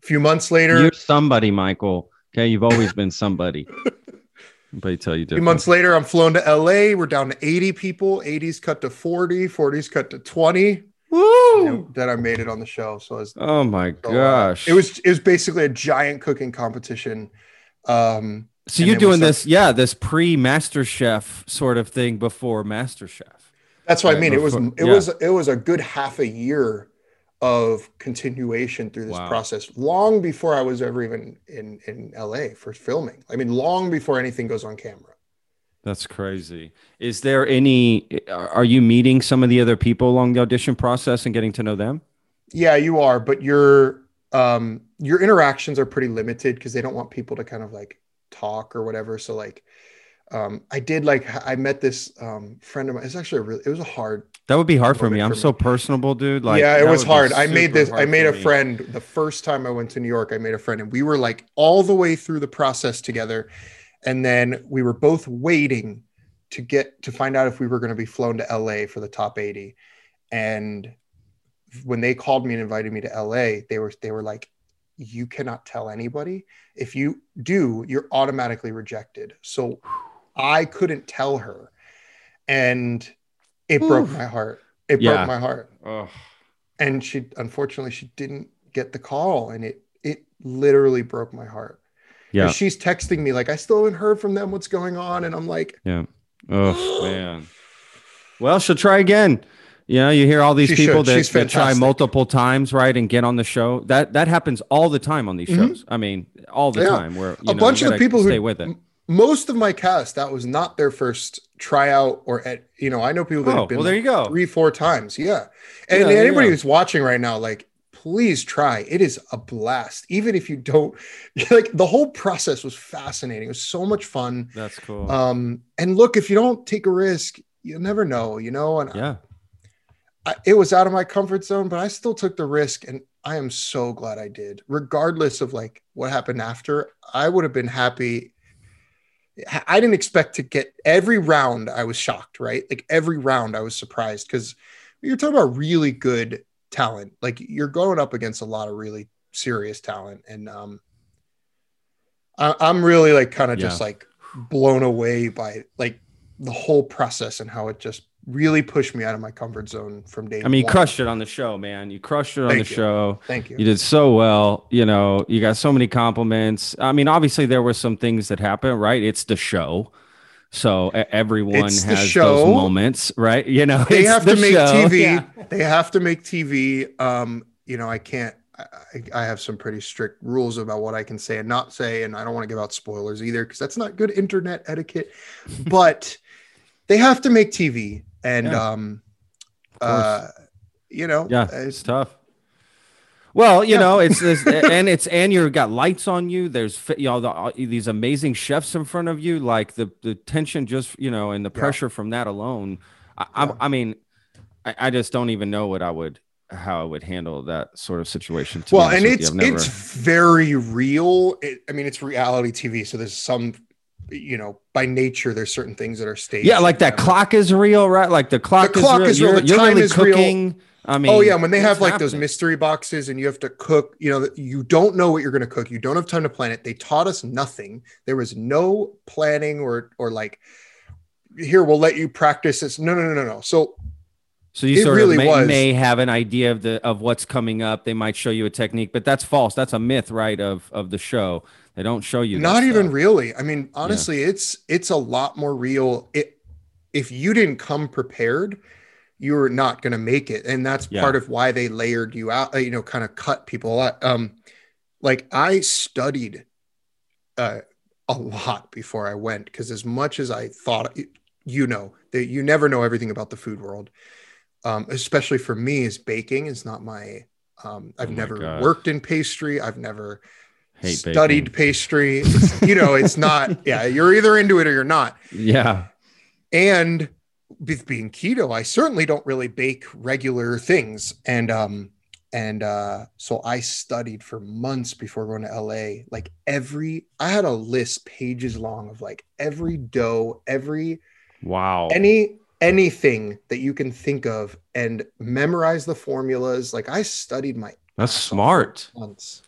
a few months later, You're somebody, Michael. Okay, you've always been somebody. Nobody tell you A few different. months later, I'm flown to LA. We're down to 80 people. 80s cut to 40, 40s cut to 20. Woo! And then I made it on the show. So, it was, Oh my so, gosh! it was it was basically a giant cooking competition. Um, So you're doing start- this, yeah, this pre-Master Chef sort of thing before Master Chef. that's what I Right, mean. It was it yeah. was it was a good half a year of continuation through this Wow. process, long before I was ever even in in LA for filming. I mean, long before anything goes on camera. That's crazy. Is there any? Are you meeting some of the other people along the audition process and getting to know them? Yeah, you are, but your um your interactions are pretty limited because they don't want people to kind of like talk or whatever. So like um I did like I met this um friend of mine. It's actually a really it was a hard That would be hard for me. I'm for so me. personable, dude. Like, yeah, it was hard. I made this. I made a me. friend the first time I went to New York. I made a friend, and we were like all the way through the process together. And then we were both waiting to get to find out if we were going to be flown to LA for the top 80. And when they called me and invited me to LA, they were they were like, "You cannot tell anybody. If you do, you're automatically rejected." So I couldn't tell her, and it broke my heart. It Yeah. broke my heart Ugh. and she unfortunately she didn't get the call and it it literally broke my heart Yeah. And she's texting me like i still haven't heard from them what's going on and i'm like Yeah. Oh man. Well, she'll try again. You know, you hear all these She people should. that, that try multiple times, right, and get on the show. That that happens all the time on these Mhm. shows. I mean, all the Yeah. time. Where you A know, bunch you of the gotta people who- stay with it. Most of my cast that was not their first tryout or at you know i know people that Oh, have been well, there you go. three four times yeah and Yeah, anybody who's watching right now like please try it is a blast even if you don't like the whole process was fascinating it was so much fun That's cool. um and look if you don't take a risk you'll never know you know and yeah. I, it was out of my comfort zone, but I still took the risk, and I am so glad I did. Regardless of like what happened after, I would have been happy. I- didn't expect to get every round. I was shocked, right? Like every round, I was surprised because you're talking about really good talent. Like you're going up against a lot of really serious talent, and um, I, I'm really like kind of just like blown away by like the whole process and how it just really pushed me out of my comfort zone from day I mean, you one. crushed it on the show, man. You crushed it on Thank the you. show. Thank you. You did so well. You know, you got so many compliments. I mean, obviously there were some things that happened, right? It's the show. So everyone It's has show. those moments, right? You know, they it's have the to make show. TV. Yeah. They have to make TV. Um, you know, I can't. I, I have some pretty strict rules about what I can say and not say, and I don't want to give out spoilers either because that's not good internet etiquette. but they have to make TV, and Yeah. um, uh, you know, Yeah, it's- it's tough. Well, you Yeah. know, it's this, and it's and you've got lights on you. There's you know the, uh, these amazing chefs in front of you. Like the the tension, just you know, and the Yeah. pressure from that alone. I, Yeah. I, I mean, I, I just don't even know what I would how I would handle that sort of situation. to well, and it's never- it's very real. It, I mean, it's reality TV, so there's some, you know, by nature, there's certain things that are staged. yeah, like that clock is real, right? Like the clock, The clock is real, You're, the time really is real. I mean, oh yeah, when they have like those mystery boxes and you have to cook, you know, you don't know what you're going to cook. You don't have time to plan it. They taught us nothing. There was no planning or or like here we'll let you practice this. No, no, no, no, no. So So you It sort really of may, may have an idea of the of what's coming up. They might show you a technique, but that's false. That's a myth, right? Of of the show. They don't show you. not even stuff. really. I mean, honestly, it's it's a lot more real. It if you didn't come prepared, you were not going to make it, and that's Yeah. part of why they layered you out. uh, You know, kind of cut people out. Um, like I studied uh, a lot before I went because as much as I thought, you know, that you never know everything about the food world. Um, especially for me, is baking is not my. Um, I've Oh never God. worked in pastry. I've never Hate studied pastry. It's- you know, it's not. Yeah, you're either into it or you're not. Yeah. And with being keto, I certainly don't really bake regular things. And um, and uh, so I studied for months before going to LA. Like every, I had a list pages long of like every dough, every Wow. any anything that you can think of, and memorize the formulas. Like I studied my That's ass off for smart. months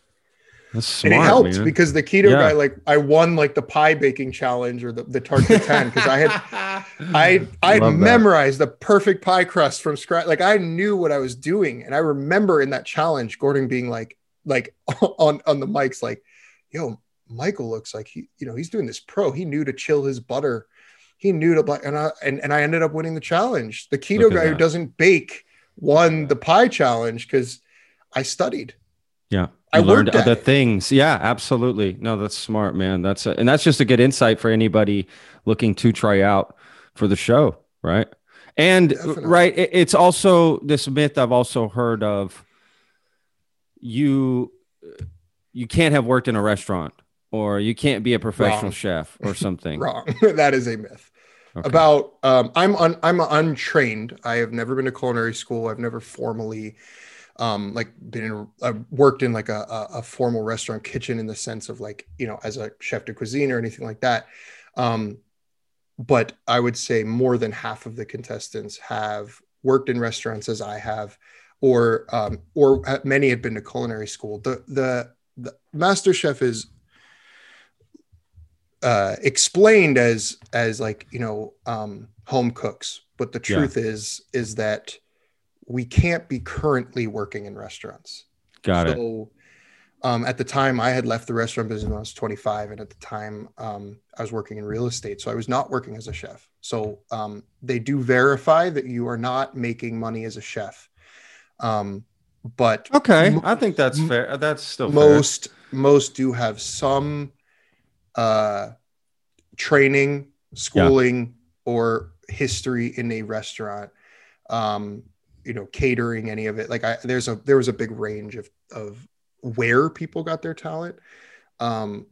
smart. and it helped man. because the keto Yeah. guy like i won like the pie baking challenge or the, the tarte tatin because i had i i that. memorized the perfect pie crust from scratch like i knew what i was doing and i remember in that challenge gordon being like like on on the mics like yo michael looks like he you know he's doing this pro he knew to chill his butter he knew to black and i and, and i ended up winning the challenge the keto guy who doesn't bake won the pie challenge because i studied Yeah. I learned other it. things. Yeah, absolutely. No, that's smart, man. That's a, and that's just a good insight for anybody looking to try out for the show, right? And Definitely. right, it- it's also this myth I've also heard of. You, you can't have worked in a restaurant, or you can't be a professional Wrong. chef, or something. wrong that is a myth Okay. about um, I'm un, I'm untrained. I have never been to culinary school. I've never formally um, like been in uh, worked in like a, a, a formal restaurant kitchen in the sense of like you know as a chef de cuisine or anything like that. Um, but I would say more than half of the contestants have worked in restaurants as I have, or um, or many had been to culinary school. The the the master chef is uh, explained as as like you know um, home cooks, but the Yeah. truth is is that we can't be currently working in restaurants. Got it. so, um, at the time, I had left the restaurant business when I was 25, and at the time, um, I was working in real estate, so I was not working as a chef. So um, they do verify that you are not making money as a chef. Um, but Okay, m- I think that's fair. That's still fair. most most do have some uh training schooling or history in a restaurant um you know catering any of it like i there's a there was a big range of of where people got their talent um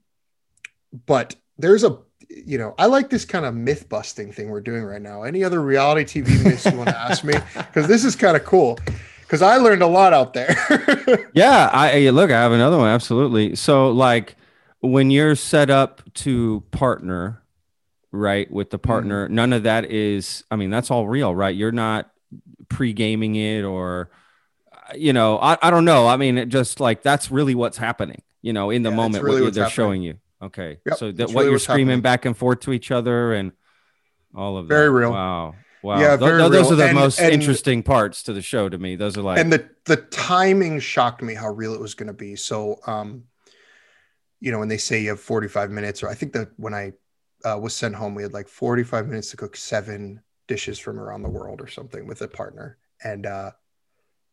but there's a you know i like this kind of myth busting thing we're doing right now any other reality tv myths you want to ask me because this is kind of cool because i learned a lot out there Yeah, I I- look. I have another one. Absolutely. So, like, when you're set up to partner, right, with the partner, none of that is. I mean, that's all real, right? You're not pre gaming it, or uh, you know, I, I don't know. I mean, it just like that's really what's happening. You know, in the Yeah, moment, really what they're happening. showing you. Okay, Yep, so that what really you're screaming happening. back and forth to each other and all of Very that. real. Wow. Wow. Yeah, very those real. are the And- most and- interesting parts to the show to me. Those are like, and the the timing shocked me how real it was going to be so um you know when they say you have 45 minutes or i think that when i uh, was sent home we had like 45 minutes to cook seven dishes from around the world or something with a partner. And uh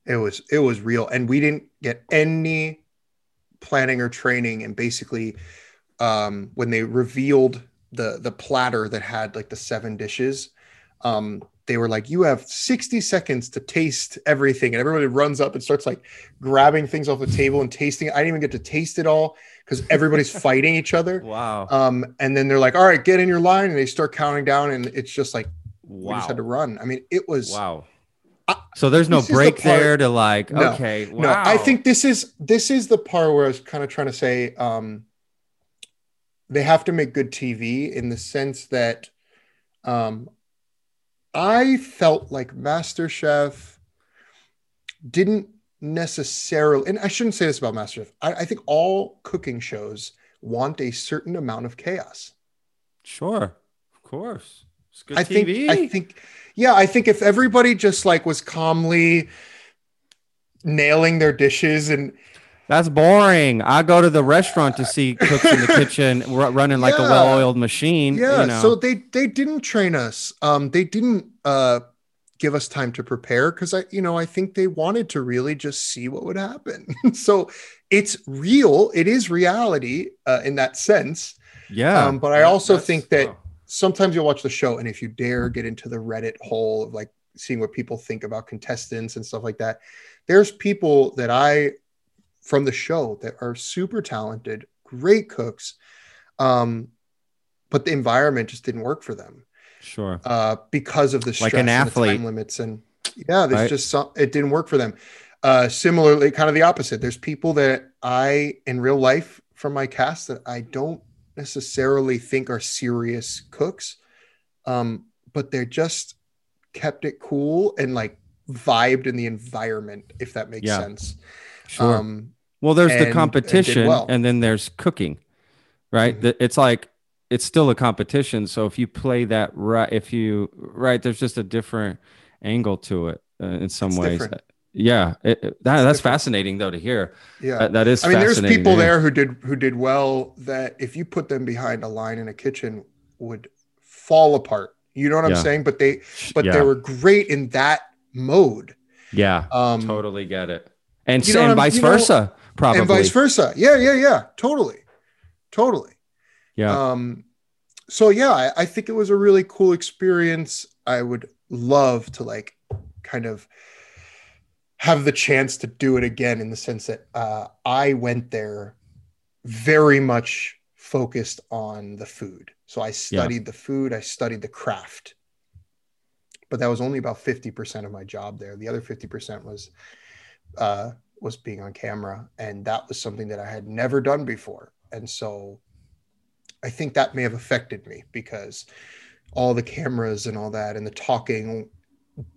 it was it was real. And we didn't get any planning or training. And basically um when they revealed the the platter that had like the seven dishes um they were like you have 60 seconds to taste everything. And everybody runs up and starts like grabbing things off the table and tasting. It. i didn't even get to taste it all because everybody's fighting each other. Wow. um and then they're like all right get in your line. And they start counting down and it's just like we just had to run i mean it was Wow. I- So there's no the break part- there to like, No, okay, wow. no i think this is this is the part where i was kind of trying to say um they have to make good tv in the sense that um i felt like masterchef didn't necessarily and i shouldn't say this about masterchef i, I think all cooking shows want a certain amount of chaos sure, of course. It's good I think I think yeah, I think if everybody just like was calmly nailing their dishes and That's boring. I go to the restaurant to see cooks in the kitchen ru- running like a well-oiled machine. yeah, you know. so they they didn't train us. Um they didn't uh give us time to prepare cuz I you know, I think they wanted to really just see what would happen. so it's real, it is reality uh, in that sense. yeah. um, but I also That's- think that wow. Sometimes you'll watch the show and if you dare get into the reddit hole of like seeing what people think about contestants and stuff like that there's people that i from the show that are super talented great cooks um but the environment just didn't work for them sure. uh because of the stress Like an and the athlete. time limits and yeah there's Right. just some it didn't work for them uh similarly kind of the opposite there's people that i in real life from my cast that i don't necessarily think are serious cooks um but they're just kept it cool and like vibed in the environment if that makes Yeah. sense Sure. um well, there's and- the and competition, well. and then there's cooking, right? Mhm. The- It's like it's still a competition. So if you play that right, if you right, there's just a different angle to it uh, in some It's ways. different. Yeah, it, it- that, that's fascinating though to hear. yeah That, that is. I mean, there's people there who did who did well that if you put them behind a line in a kitchen would fall apart. You know what I'm Yeah. saying? But they but yeah. they were great in that mode. yeah, Um totally get it, and You know and vice you know- versa, probably. and vice versa. Yeah, yeah, yeah. Totally. Totally. Yeah, Um so yeah, I, I think it was a really cool experience. I would love to like kind of have the chance to do it again in the sense that uh, I went there very much focused on the food. So I studied the food, I studied the craft. But that was only about 50% of my job there. The other 50% was uh, was being on camera. And that was something that I had never done before. And so I think that may have affected me because all the cameras and all that and the talking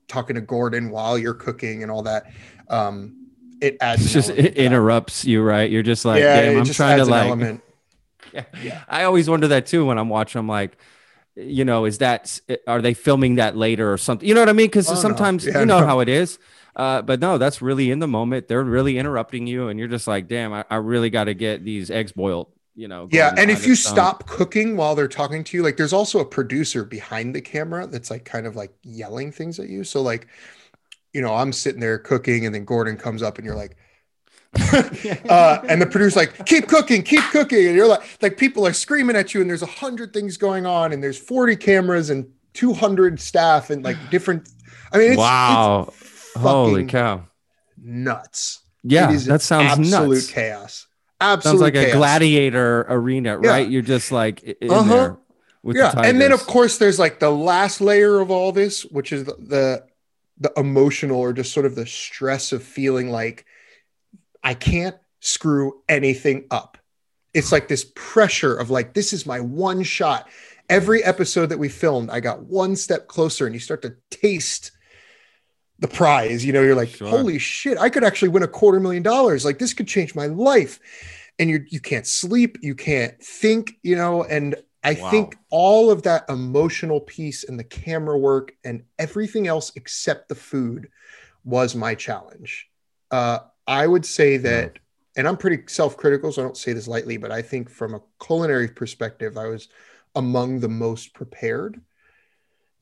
talking to Gordon while you're cooking and all that um it adds it just it interrupts you, right? You're just like, yeah, damn, I'm just trying to like. element. Yeah. Yeah. I always wonder that too when I'm watching. I'm like, you know, is that are they filming that later or something? You know what I mean? Because Oh, no. sometimes Yeah, you know no. how it is. Uh, but no, that's really in the moment. They're really interrupting you, and you're just like, damn, I, I really got to get these eggs boiled. You know. Yeah, and if you stop cooking while they're talking to you, like there's also a producer behind the camera that's like kind of like yelling things at you. So like, you know, I'm sitting there cooking, and then Gordon comes up, and you're like, uh, and the producer's like, keep cooking, keep cooking, and you're like, like people are screaming at you, and there's a hundred things going on, and there's 40 cameras and 200 staff and like different. I mean, it's, wow, it's holy cow, nuts. yeah, that sounds absolute nuts. chaos. Absolute Sounds like a gladiator arena, Yeah. right? You're just like in Uh-huh. there with yeah the and then of course there's like the last layer of all this which is the, the the emotional or just sort of the stress of feeling like i can't screw anything up it's like this pressure of like this is my one shot every episode that we filmed i got one step closer and you start to taste the prize you know you're like Sure. holy shit i could actually win a quarter million dollars like this could change my life and you you can't sleep you can't think you know and I Wow. think all of that emotional piece and the camera work and everything else except the food was my challenge. Uh, I would say that, and I'm pretty self critical, so I don't say this lightly, but I think from a culinary perspective, I was among the most prepared.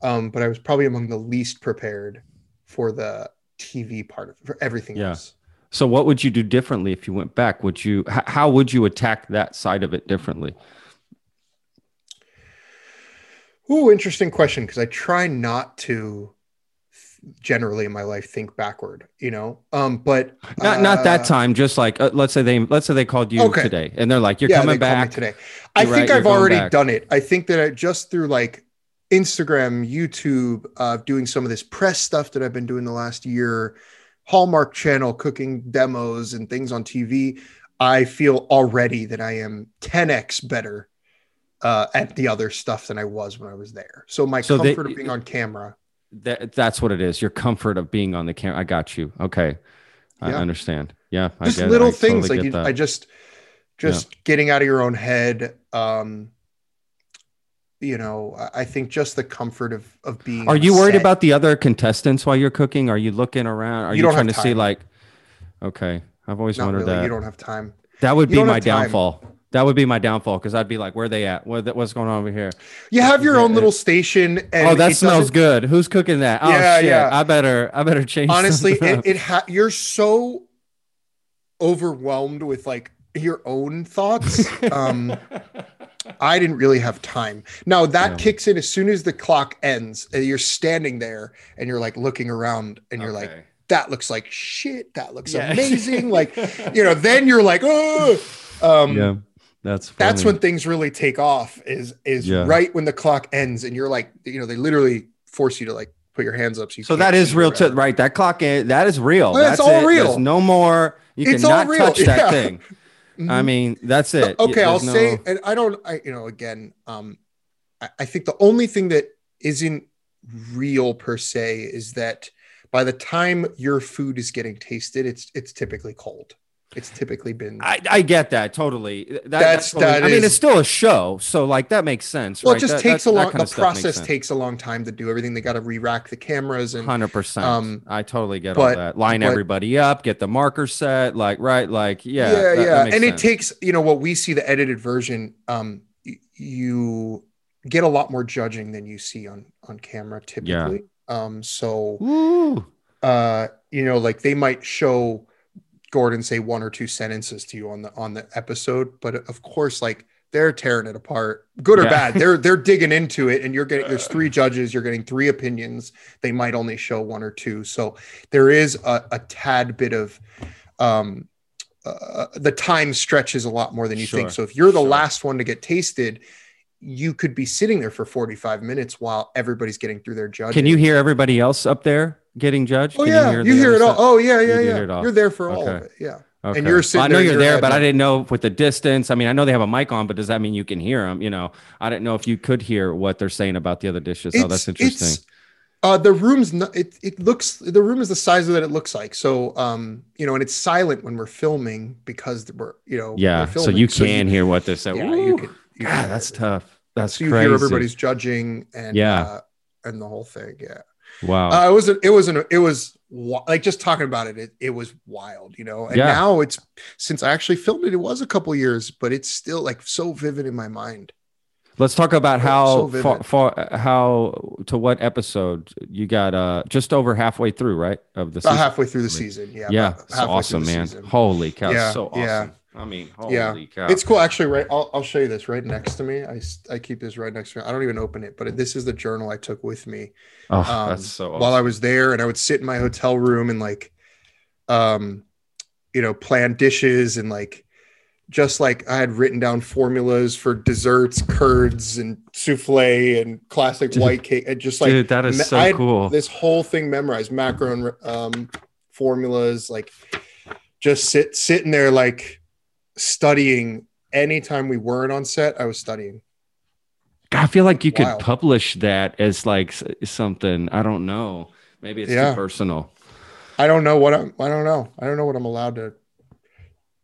Um, but I was probably among the least prepared for the TV part of for everything Yeah. else. So what would you do differently if you went back? Would you how would you attack that side of it differently? Ooh, interesting question. Because I try not to generally in my life think backward, you know. Um, but Not not that uh, time, just like uh, let's say they let's say they called you Okay. today and they're like you're yeah, coming back. today. I You're think right, I've already back. done it. I think that I just through like Instagram, YouTube, uh, doing some of this press stuff that I've been doing the last year, Hallmark Channel cooking demos and things on TV. I feel already that I am 10x better uh, at the other stuff than I was when I was there. So my So they- comfort of being on camera. That, that's what it is. Your comfort of being on the camera. I got you. Okay. I Yeah. understand. Yeah. I just get it. little I things totally like you. I just just getting out of your own head. Um, you know, I- think just the comfort of of being. Are you worried set. about the other contestants while you're cooking? Are you looking around? Are You you, trying to see like okay. I've always Not wondered really. that. You don't have time. that would you be my downfall. That would be my downfall because I'd be like, where are they at? What, what's going on over here? You have your own little station, and oh, that smells good. Who's cooking that? Oh Yeah, shit. yeah. I better I better change. Honestly, it, it ha- you're so overwhelmed with like your own thoughts. Um, I didn't really have time. Now that Yeah. kicks in as soon as the clock ends, and you're standing there and you're like looking around, and you're like, that looks like shit. That looks Yeah. amazing. like, you know, then you're like, oh, um, yeah, that's that's when things really take off. Is is Yeah. right when the clock ends, and you're like, you know, they literally force you to like put your hands up. So, you So that is real, too, right? That clock, in, that is real. Oh, that's that's all it. real. There's no more. You It's all cannot real, touch that yeah. thing. I Mhm. mean, that's it. okay, There's I'll no- say, and I don't, I you know, again, um, I, I think the only thing that isn't real per se is that by the time your food is getting tasted, it's it's typically cold. It's typically been I, I get that totally. That, That's- totally- that I mean, is- it's still a show, so like that makes sense. well, right? it just That- takes a long. The of stuff makes process takes a long time to do everything. They got to re-rack the cameras and Hundred percent. Um, I totally get but- all that. Line but- everybody up, get the marker set, like right, like yeah, yeah, yeah. and it takes you know what we see the edited version. Um, you get a lot more judging than you see on on camera typically. Um, so Woo. uh, you know, like they might show Gordon say one or two sentences to you on the on the episode, but of course, like they're tearing it apart, good or Yeah. bad. They're they're digging into it, and you're getting there's three judges, you're getting three opinions. They might only show one or two, so there is a, a tad bit of um uh, the time stretches a lot more than you think. So if you're the sure. last one to get tasted, you could be sitting there for 45 minutes while everybody's getting through their judging. Can you hear everybody else up there getting judged? Oh Can yeah, you the hear, it all. Oh yeah, yeah, You yeah. hear it all. You're there for all of it. Yeah. Okay. you're sitting Well, I know there you're there, but I didn't know with the distance. I mean, I know they have a mic on, but does that mean you can hear them? You know, I didn't know if you could hear what they're saying about the other dishes. oh, that's interesting. uh, the room's not. It it looks the room is the size of that it looks like. So um, you know, and it's silent when we're filming because we're you know Yeah, so you can hear what they're saying. yeah, you can. You God, that's hear tough. That's So you crazy. hear everybody's judging and Yeah. uh, and the whole thing. Yeah. Wow. Uh, it was it was an, it was like just talking about it, it it was wild, you know. And Yeah. now it's since I actually filmed it, it was a couple years, but it's still like so vivid in my mind. Let's talk about how vivid. far, far how to what episode you got uh just over halfway through, right? Of the halfway through the season, yeah. yeah, it's awesome, man. season. Holy cow, Yeah, so awesome. yeah. I mean, holy Yeah. cow. It's cool, actually. Right, I'll, I'll show you this right next to me. I, I keep this right next to me. I don't even open it, but this is the journal I took with me Oh, um, that's so awesome. while I was there, and I would sit in my hotel room and like, um, you know, plan dishes and like, just like I had written down formulas for desserts, curds, and souffle, and classic Dude. white cake. And just like Dude, that is so cool. this whole thing memorized, macro um, formulas, like just sit sitting there like studying. Anytime we weren't on set, I was studying. I feel like you could publish that as like something. I don't know. Maybe it's Yeah. too personal. I don't know what I'm. I don't know. I don't know what I'm allowed to.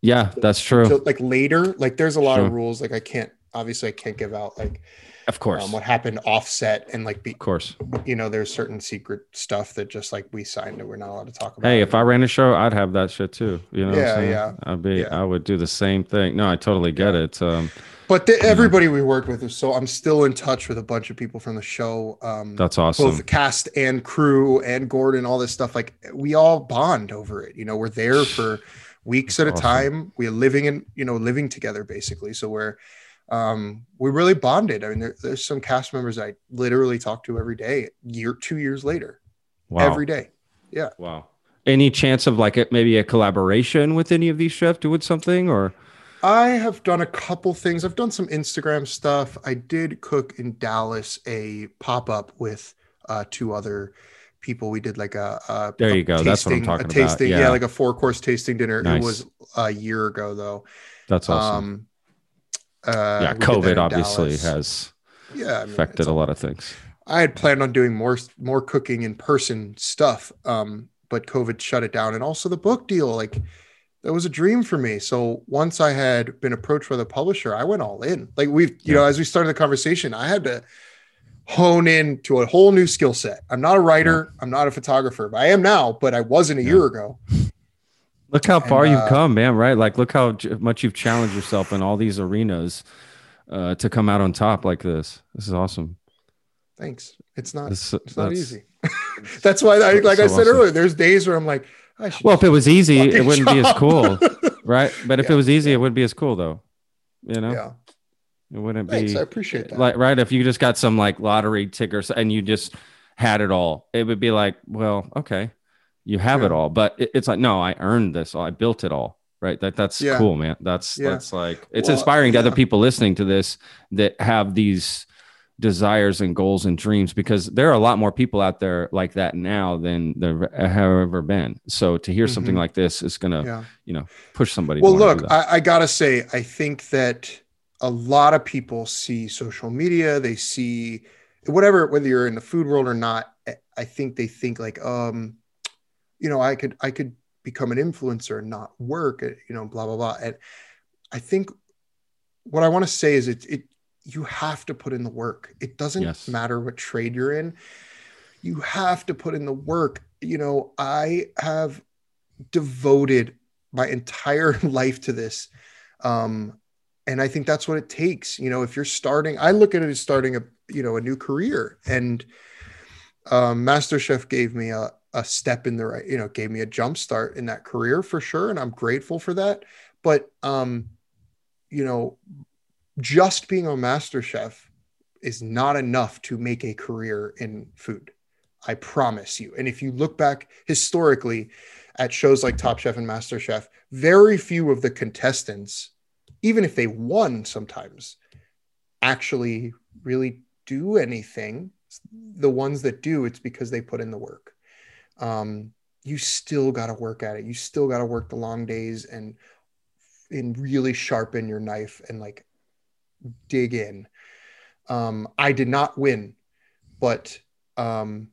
Yeah, that's true. So, like later, like there's a lot Sure. of rules. Like I can't. obviously I can't give out like Of course. um, what happened offset and like be, of course. you know there's certain secret stuff that just like we signed that we're not allowed to talk about. Hey, if I ran a show, I'd have that shit too. You know, what I'm Yeah, saying? yeah, I'd be, yeah. I would do the same thing. No, I totally get Yeah. it. Um, but the, everybody we worked with is so I'm still in touch with a bunch of people from the show. Um, that's awesome. both the cast and crew and Gordon, all this stuff. Like we all bond over it. You know, we're there for weeks at a Awesome. time. We're living in, you know, living together basically. So we're um we really bonded. I mean, there, there's some cast members I literally talk to every day, year two years later, wow. every day. Yeah. Wow. Any chance of like it, maybe a collaboration with any of these chefs doing something or? I have done a couple things. I've done some Instagram stuff. I did cook in Dallas a pop up with uh, two other people. We did like a, a There a you go. That's what I'm tasting- talking a about. tasting, Yeah. Yeah. like a four course tasting dinner. Nice. It was a year ago though. That's awesome. Um, uh, yeah, we did that COVID obviously has yeah I mean, affected a lot of things. I had planned on doing more more cooking in person stuff, um, but COVID shut it down. And also the book deal, like that was a dream for me. So once I had been approached by the publisher, I went all in. Like we've, you Yeah. know, as we started the conversation, I had to hone in to a whole new skill set. I'm not a writer, I'm not a photographer, but I am now, but I wasn't a Yeah. year ago. Look how And, far you've uh, come, man. Right? Like, look how much you've challenged yourself in all these arenas uh, to come out on top like this. This is awesome. Thanks. It's not This, it's not easy. That's why I like I said awesome. earlier, there's days where I'm like, Well, if it was easy, it wouldn't be as cool, right? But if Yeah, it was easy, yeah. it wouldn't be as cool, though. You know, yeah. it wouldn't Thanks. be I appreciate that. like right. If you just got some like lottery tickers and you just had it all, it would be like, well, okay, you have it all. But it, it's like, no, I earned this. I built it all. Right. That that's Yeah. cool, man. That's Yeah. that's like it's Well, inspiring to other people listening to this that have these desires and goals and dreams because there are a lot more people out there like that now than there have ever been. So to hear something Mhm. like this is gonna, yeah. you know, push somebody. Well, look. I, I gotta say, I think that a lot of people see social media, they see whatever, whether you're in the food world or not. I think they think like, um, you know, I could, I could become an influencer and not work, uh, you know, blah blah blah. And I think what I want to say is, it, it, you have to put in the work. It doesn't Yes. matter what trade you're in. You have to put in the work. You know, I have devoted my entire life to this. Um, and I think that's what it takes. You know, if you're starting, I look at it as starting a, you know, a new career and, um, MasterChef gave me a, a step in the right, you know, gave me a jump start in that career for sure. And I'm grateful for that. But, um, you know, just being a master chef is not enough to make a career in food. I promise you. And if you look back historically at shows like Top Chef and Master Chef, very few of the contestants, even if they won sometimes, actually really do anything. The ones that do, it's because they put in the work. Um, you still got to work at it. You still got to work the long days and and really sharpen your knife and like dig in. Um, I did not win, but um,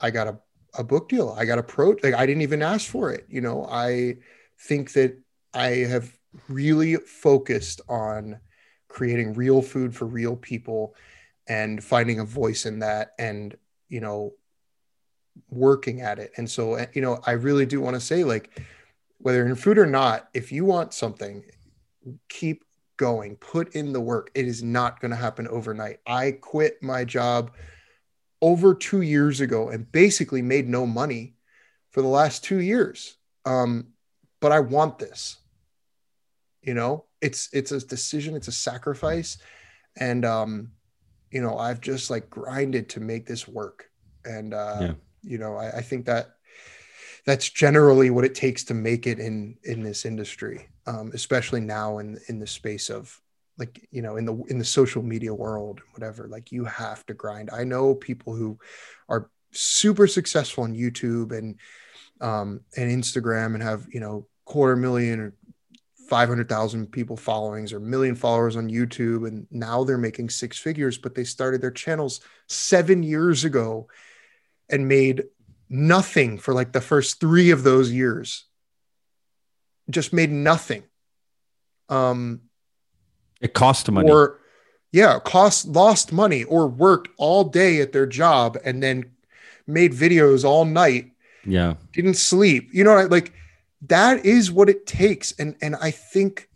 I got a, a book deal. I got a pro. Like I didn't even ask for it. You know, I think that I have really focused on creating real food for real people and finding a voice in that and you know working at it. And so uh, you know i really do want to say like whether in food or not if you want something keep going put in the work. It is not going to happen overnight. I quit my job over two years ago and basically made no money for the last two years. Um, but i want this you know? It's it's a decision it's a sacrifice. And um you know i've just like grinded to make this work. And uh Yeah. You know I, I think that that's generally what it takes to make it in in this industry um especially now in in the space of like you know in the in the social media world whatever like you have to grind. I know people who are super successful on youtube and um and instagram and have you know quarter million or 500,000 people followings or million followers on YouTube and now they're making six figures but they started their channels 7 years ago and made nothing for like the first 3 of those years just made nothing um It cost money. or yeah, cost lost money or worked all day at their job and then made videos all night, yeah. didn't sleep. You know, like that is what it takes. And and I think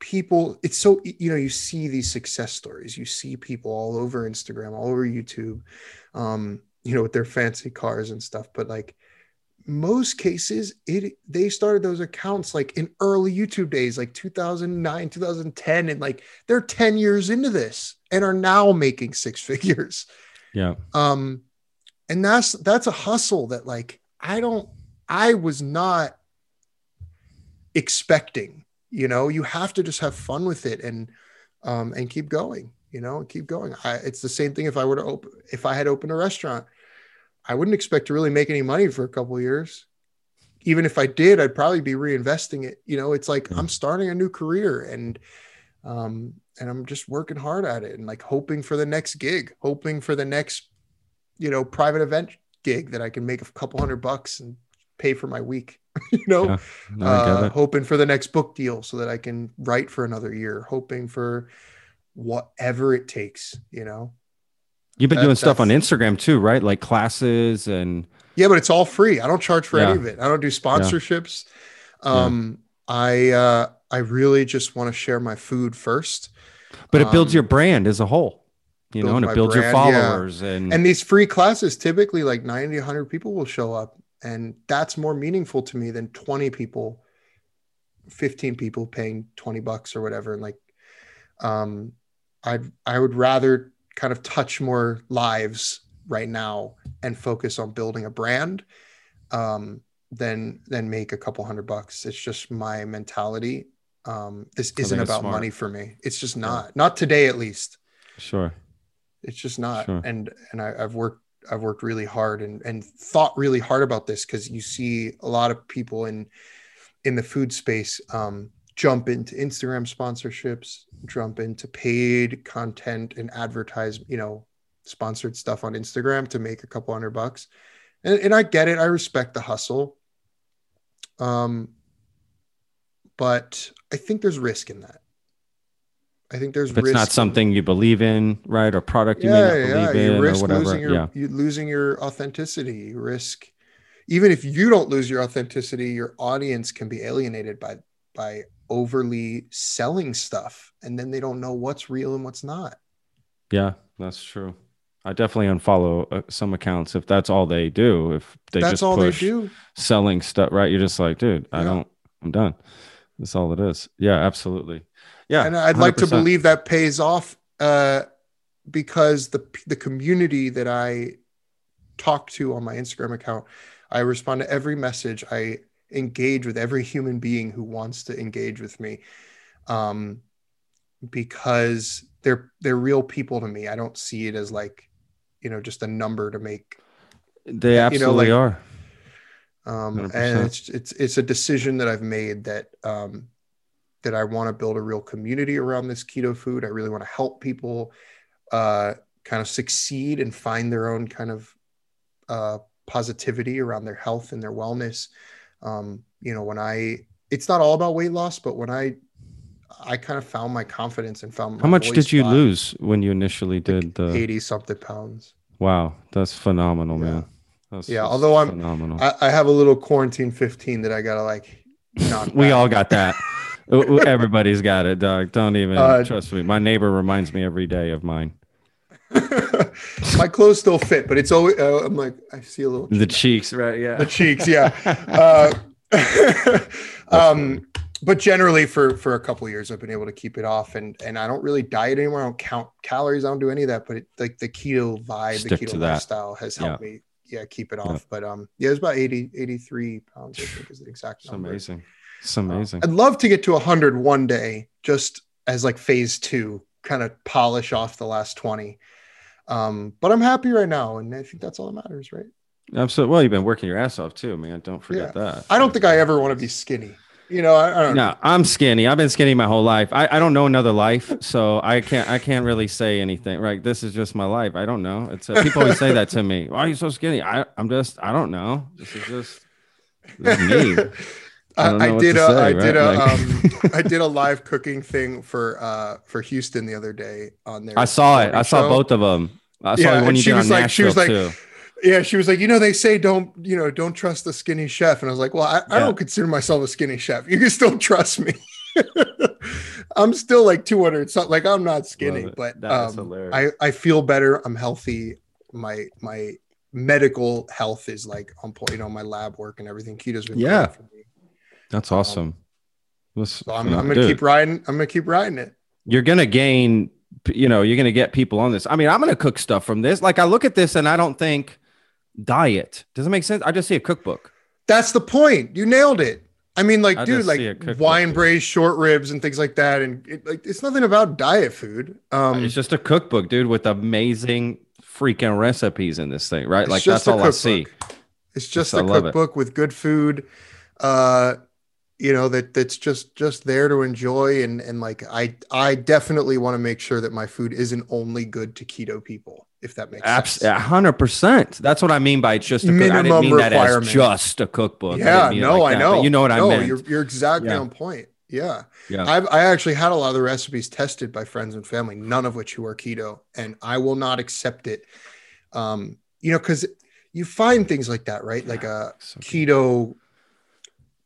people it's so you know you see these success stories you see people all over instagram all over youtube um you know with their fancy cars and stuff but like most cases it they started those accounts like in early youtube days like 2009 2010 and like they're 10 years into this and are now making six figures. Yeah. um and that's that's a hustle that like i don't i was not expecting you know? You have to just have fun with it and um and keep going you know and keep going. I, it's the same thing if i were to open if i had opened a restaurant i wouldn't expect to really make any money for a couple of years even if i did i'd probably be reinvesting it you know it's like Yeah. i'm starting a new career and um and i'm just working hard at it and like hoping for the next gig hoping for the next you know private event gig that i can make a couple hundred bucks and pay for my week you know Yeah. No, uh, hoping for the next book deal so that I can write for another year, hoping for whatever it takes, you know? You've been that- doing stuff on Instagram too, right? Like classes and Yeah, but it's all free. I don't charge for Yeah. any of it. I don't do sponsorships. Um, I, uh, I really just want to share my food first. but it builds Um, your brand as a whole. You know, and it builds your brand, yeah. followers and, And these free classes, typically like 90, 100 people will show up. And that's more meaningful to me than 20 people, 15 people paying 20 bucks or whatever. And like, um, I I would rather kind of touch more lives right now and focus on building a brand um, than than make a couple hundred bucks. It's just my mentality. Um, this isn't about smart. money for me. It's just not. Not today, at least sure. it's just not Sure. and and I, i've worked i've worked really hard and and thought really hard about this because you see a lot of people in in the food space um jump into instagram sponsorships jump into paid content and advertise you know sponsored stuff on instagram to make a couple hundred bucks and, and i get it i respect the hustle um but i think there's risk in that i think there's If it's risk not in- something you believe in, right? Or product you may yeah, not yeah. believe You in or risk whatever. losing your yeah. you losing your authenticity. You risk even if you don't lose your authenticity, your audience can be alienated by by overly selling stuff, and then they don't know what's real and what's not. Yeah, that's true. I definitely unfollow uh, some accounts if that's all they do. If they That's just all push they do. selling stuff, right? You're just like, dude, I don't, I'm done. That's all it is. Yeah, absolutely. Yeah. and I'd like to believe that pays off uh, because the the community that I talk to on my Instagram account, I respond to every message. I engage with every human being who wants to engage with me, um, because they're they're real people to me. I don't see it as like, you know, just a number to make They you know, absolutely like- are. um, 100%. and it's it's it's a decision that I've made that um, that I want to build a real community around this keto food. I really want to help people uh, kind of succeed and find their own kind of uh, positivity around their health and their wellness. Um, you know, when I it's not all about weight loss, but when I I kind of found my confidence and found How much did you lose when you initially did the? Eighty something pounds. Wow, that's phenomenal, Yeah. man. That's Yeah, just although I'm- phenomenal. I, I have a little quarantine fifteen that I gotta like. we all got that. Everybody's got it, dog. Don't even Uh, trust me. My neighbor reminds me every day of mine. my clothes still fit, but it's always uh, I'm like I see a little The cheeks, right? Yeah. the cheeks, yeah. Uh, um, but generally, for for a couple years, I've been able to keep it off, and and I don't really diet anymore. I don't count calories. I don't do any of that. But it, like the keto vibe, Stick the keto lifestyle has helped me, yeah, keep it Yeah. off. But um, yeah, it was about 80, 83 pounds. I think is the exact It's number. amazing. It's amazing. I'd love to get to 100 one day, just as like phase two, kind of polish off the last 20. Um, but I'm happy right now, and I think that's all that matters, right? Absolutely. Well, you've been working your ass off too, man. Don't forget that. I don't think I ever want to be skinny. You know, I, I don't know. No, I'm skinny. I've been skinny my whole life. I, I don't know another life, so I can't I can't really say anything. Right? This is just my life. I don't know. It's uh, people always say that to me. Why are you so skinny? I I'm just I don't know. This is just this is me. I, I did a say, I did a right? Like- um I did a live cooking thing for uh for Houston the other day on there. I saw it. I saw both of them. I saw Yeah, one and you she did was like- she was like, too. Yeah, she was like, you know, they say don't, you know, don't trust the skinny chef. And I was like, well, I, I Yeah. don't consider myself a skinny chef. You can still trust me. I'm still like 200 something. Like I'm not skinny, but um. I, I feel better. I'm healthy. My, my medical health is like on point, you know, my lab work and everything. Keto's been Yeah. for me. That's awesome. Listen, So I'm, I'm gonna keep riding. I'm gonna keep riding it. You're gonna gain. You know, you're gonna get people on this. I mean, I'm gonna cook stuff from this. Like, I look at this and I don't think diet. Does it make sense? I just see a cookbook. That's the point. You nailed it. I mean, like, I dude, like cookbook. wine braised short ribs and things like that. And it, like, it's nothing about diet food. Um, it's just a cookbook, dude, with amazing freaking recipes in this thing, right? Like that's all I see. It's just a I love it. cookbook with good food. Uh, you know that that's just just there to enjoy and and like I I definitely want to make sure that my food isn't only good to keto people. If that makes Abs- sense. hundred percent. That's what I mean by just a cook- I didn't Minimum mean that as just a cookbook. Yeah, it no, like I that, know. You know what no, I mean. You're you're exactly Yeah. on point. Yeah. Yeah. I've I actually had a lot of the recipes tested by friends and family, none of which who are keto, and I will not accept it. Um, you know, because you find things like that, right? Like a So keto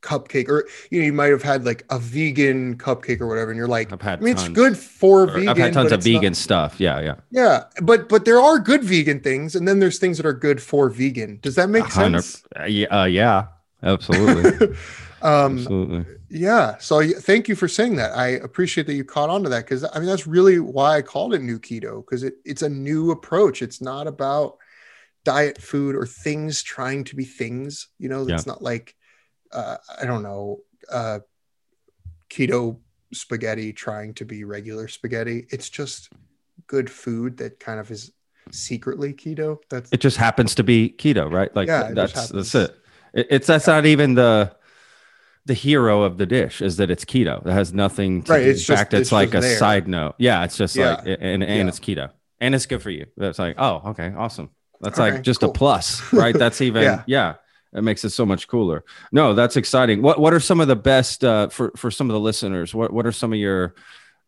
cupcake, or you know, you might have had like a vegan cupcake or whatever, and you're like, I've had I mean, it's good for Or vegan. I've had tons of it's not- vegan stuff. Yeah, yeah. yeah, but but there are good vegan things, and then there's things that are good for vegan. Does that make sense? Uh, yeah, uh, yeah, absolutely, um, absolutely. Yeah. So thank you for saying that. I appreciate that you caught on to that because I mean that's really why I called it new keto because it, it's a new approach. It's not about diet food or things trying to be things. You know, Yeah. it's not like uh, I don't know uh, keto spaghetti trying to be regular spaghetti. It's just good food that kind of is secretly keto. That's It just happens to be keto, right? Like Yeah, that's that's it. it. It's that's not even the the hero of the dish is that it's keto. That has nothing to Right, do. In just- fact, it's, it's like a there. side note. Yeah, it's just Yeah. like and and Yeah. it's keto. And it's good for you. That's like, oh, okay, awesome. That's Okay, like just cool. a plus, right? That's even Yeah. It makes it so much cooler. No, that's exciting. What what are some of the best uh, for for some of the listeners? What what are some of your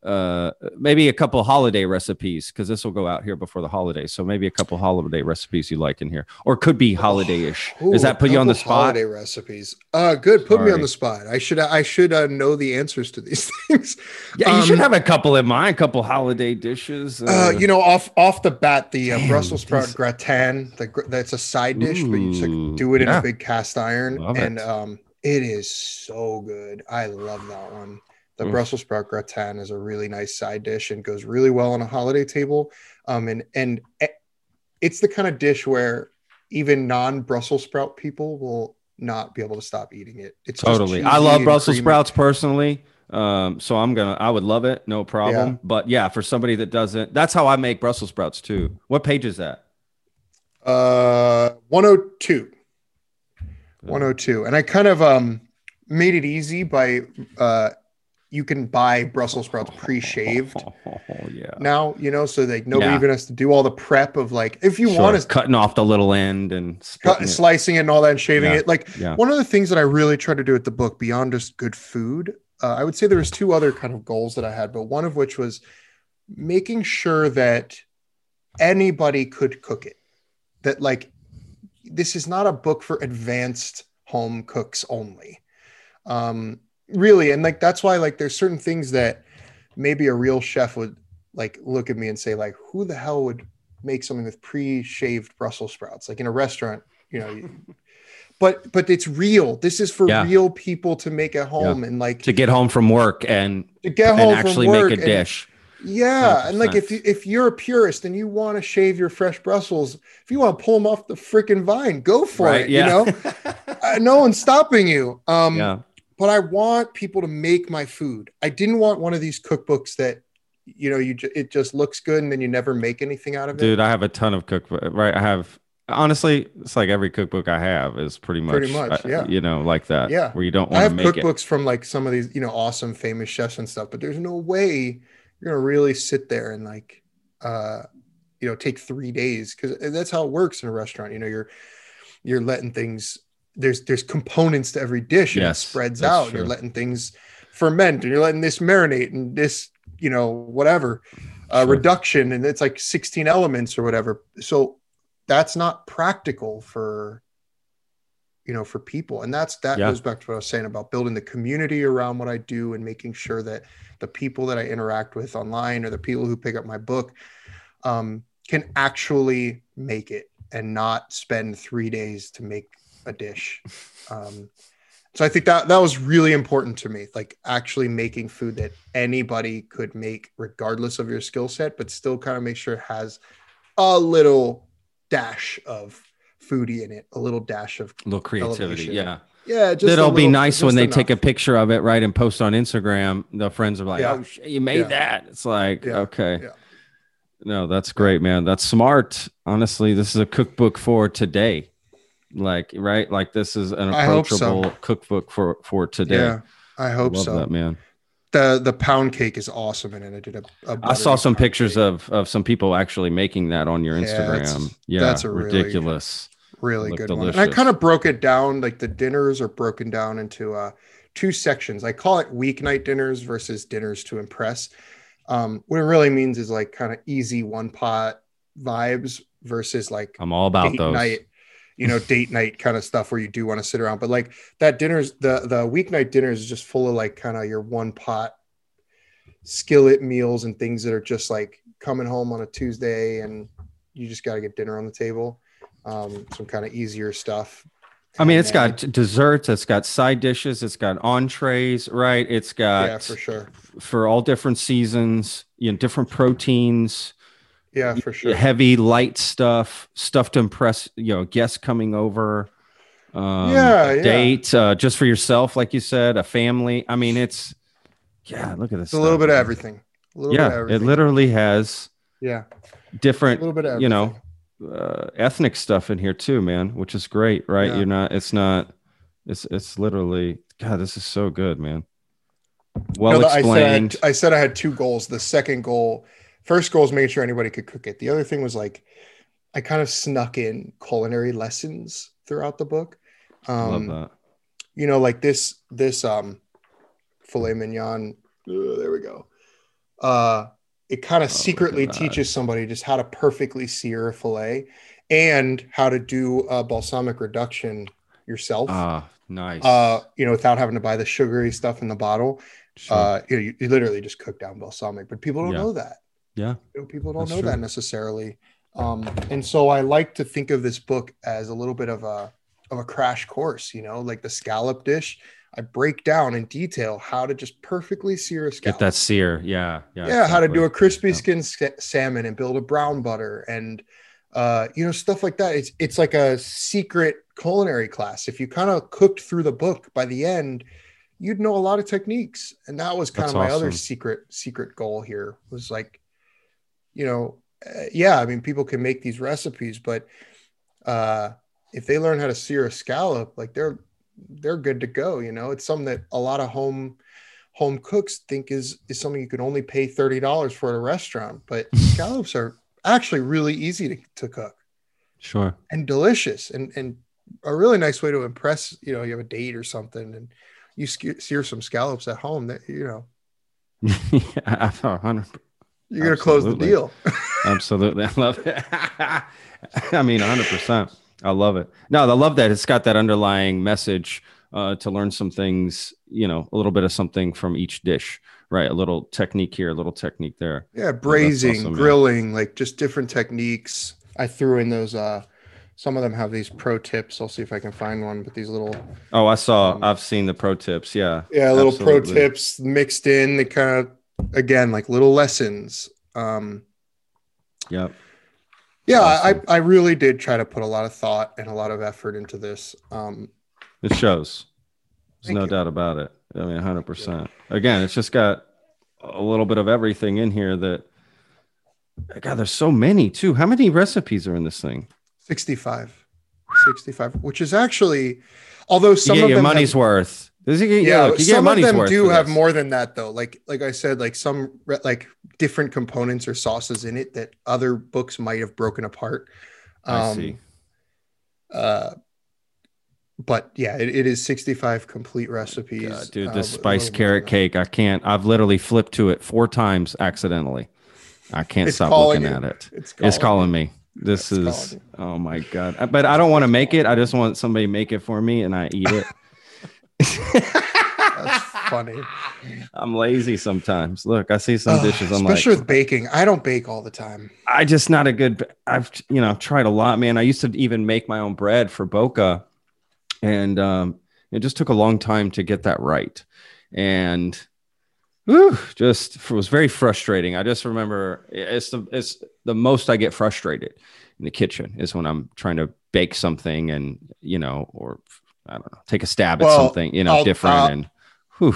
uh maybe a couple holiday recipes because this will go out here before the holidays so maybe a couple holiday recipes you like in here or could be holiday-ish does that put you on the spot Holiday recipes. Uh, good. Put me on the spot. I should. I should uh, know the answers to these things. yeah you should Um, have a couple in mind a couple holiday dishes Uh, you know, off off the bat, the uh, Damn, Brussels sprout these- gratin. The gr- that's a side dish, but you just like, do it in yeah. a big cast iron, Love and it. um, it is so good. I love that one. The Oof. Brussels sprout gratin is a really nice side dish and goes really well on a holiday table. Um, and and it's the kind of dish where even non Brussels sprout people will not be able to stop eating it. It's totally i love brussels creamy. sprouts personally um so i'm gonna i would love it no problem but yeah for somebody that doesn't that's how i make brussels sprouts too what page is that Uh, 102. 102. And I kind of um made it easy by uh you can buy Brussels sprouts pre-shaved oh yeah now, you know, so like nobody Yeah. even has to do all the prep of like if you Sure, want to cutting off the little end and cut it. slicing it and all that and shaving Yeah. it. Like yeah one of the things that I really try to do with the book beyond just good food, uh, I would say there was two other kind of goals that I had, but one of which was making sure that anybody could cook it. That like this is not a book for advanced home cooks only. Um, really, and like that's why like there's certain things that maybe a real chef would like look at me and say like, who the hell would make something with pre-shaved Brussels sprouts? Like in a restaurant, you know. you- but but it's real. This is for Yeah. real people to make at home and like to get home from work and, to get and home actually from work make a and- dish yeah, and like if you if you're a purist and you want to shave your fresh Brussels, if you want to pull them off the freaking vine, go for right it. yeah You know, uh, no one's stopping you. Um, yeah but I want people to make my food. I didn't want one of these cookbooks that you know you ju- it just looks good and then you never make anything out of it. dude i have a ton of cookbook right i have honestly it's like every cookbook i have is pretty much, Pretty much, uh, yeah. you know like that Yeah. where you don't want to make it I have cookbooks from like some of these you know awesome famous chefs and stuff, but there's no way you're gonna really sit there and like uh you know take three days because that's how it works in a restaurant. You know you're you're letting things there's there's components to every dish and Yes, it spreads out. and true. You're letting things ferment and you're letting this marinate and this, you know, whatever uh, Sure. reduction and it's like 16 elements or whatever. So that's not practical for you know for people and that's that Yeah. goes back to what i was saying about building the community around what i do and making sure that the people that i interact with online or the people who pick up my book um, can actually make it and not spend three days to make a dish um, so i think that that was really important to me like actually making food that anybody could make regardless of your skill set but still kind of make sure it has a little dash of foodie in it a little dash of A little creativity. Elevation. Yeah. yeah just It'll be nice when they enough. take a picture of it, right, and post on Instagram. The friends are like, Yeah. "Oh, shit, you made Yeah. that." It's like, Yeah. okay, Yeah. no, that's great, man. That's smart. Honestly, this is a cookbook for today. Like, right, like this is an hope so. approachable cookbook for for today. yeah i hope Love so that, man. the the pound cake is awesome in it i did a, a I saw some pictures cake. of of some people actually making that on your Yeah, that's- Instagram. Yeah, that's a ridiculous. really look good one. And I kind of broke it down. Like the dinners are broken down into uh, two sections. I call it weeknight dinners versus dinners to impress. Um, what it really means is like kind of easy one pot vibes versus like I'm all about those. night, you know, date night kind of stuff where you do want to sit around. But like that dinners, the the weeknight dinners is just full of like kind of your one pot skillet meals and things that are just like coming home on a Tuesday and you just got to get dinner on the table. Um, some kind of easier stuff. I mean, it's got desserts, it's got side dishes, it's got entrees, right? It's got yeah, for sure. for all different seasons, you know, different proteins, Yeah, for sure. heavy, light stuff, stuff to impress, you know, guests coming over. Um, Yeah, yeah. date, uh, just for yourself, like you said, a family. I mean, it's yeah, look at this. It's a little bit of everything. A little bit of Yeah, it literally has yeah, Different. a little bit of you know, uh, ethnic stuff in here too, man, which is great, right? Yeah. You're not, it's not, it's, it's literally, God, this is so good, man. Well No, I said I, explained. had, I said I had two goals. The second goal, first goal is making sure anybody could cook it. The other thing was like, I kind of snuck in culinary lessons throughout the book. Love Um, that. you know, like this, this, um, filet mignon. uh, there we go. Uh, it kind Oh, of at secretly teaches somebody just how to perfectly sear a filet and how to do a balsamic reduction yourself. Ah, nice. uh, you know, without having to buy the sugary stuff in the bottle. Sure. Uh, you, know, you, you literally just cook down balsamic, but people don't Yeah. know that. Yeah. You know, people don't That's know true. that necessarily. Um, and so I like to think of this book as a little bit of a of a crash course. You know, like the scallop dish. I break down in detail how to just perfectly sear a scallop. Get that sear. Yeah. Yeah. yeah, how to do a crispy Yeah. skin sa- salmon and build a brown butter and uh, you know stuff like that. It's it's like a secret culinary class. If you kind of cooked through the book by the end, you'd know a lot of techniques. And that was kind That's of my other secret secret goal here was like, you know, uh, yeah, I mean people can make these recipes, but uh, if they learn how to sear a scallop, like they're they're good to go. You know, it's something that a lot of home home cooks think is is something you can only pay thirty dollars for at a restaurant. But scallops are actually really easy to, to cook Sure. and delicious and and a really nice way to impress. You know, you have a date or something and you sear some scallops at home. That you know yeah, hundred- you're gonna close the deal. Absolutely. I love it. I mean, 100%. I love it. No, I love that. It's got that underlying message uh, to learn some things, you know, a little bit of something from each dish, right? A little technique here, a little technique there. Yeah, braising, awesome, man. grilling, like just different techniques. I threw in those. uh Some of them have these pro tips. I'll see if I can find one. But these little Oh, I saw, Um, I've seen the pro tips. Yeah. yeah little pro tips mixed in they kind of again like little lessons um Yep. yeah Awesome. I, I really did try to put a lot of thought and a lot of effort into this um It shows. There's no you. doubt about it. I mean, 100%. Again, it's just got a little bit of everything in here that, God, there's so many too. How many recipes are in this thing? 65 65 which is actually although some you of your them money's have, worth. This is, yeah, yeah look, you get some of them do have this. more than that though like like i said like some like different components or sauces in it that other books might have broken apart I um see. uh but yeah, it, it is 65 complete recipes. God, dude, uh, this with spice carrot cake, I can't. I've literally flipped to it four times accidentally. I can't stop looking you. at it. It's It's calling me. This It's is oh my god. Uh, But I don't want to make it. I just want somebody to make it for me and I eat it. That's funny. I'm lazy sometimes. Look, I see some dishes. I'm like, especially with baking. I don't bake all the time. I just not a good. I've you know tried a lot, man. I used to even make my own bread for Boca, and um, it just took a long time to get that right, and whew, just it was very frustrating. I just remember it's the it's the most I get frustrated in the kitchen is when I'm trying to bake something and you know or I don't know take a stab at something you know I'll- different I'll- and whew,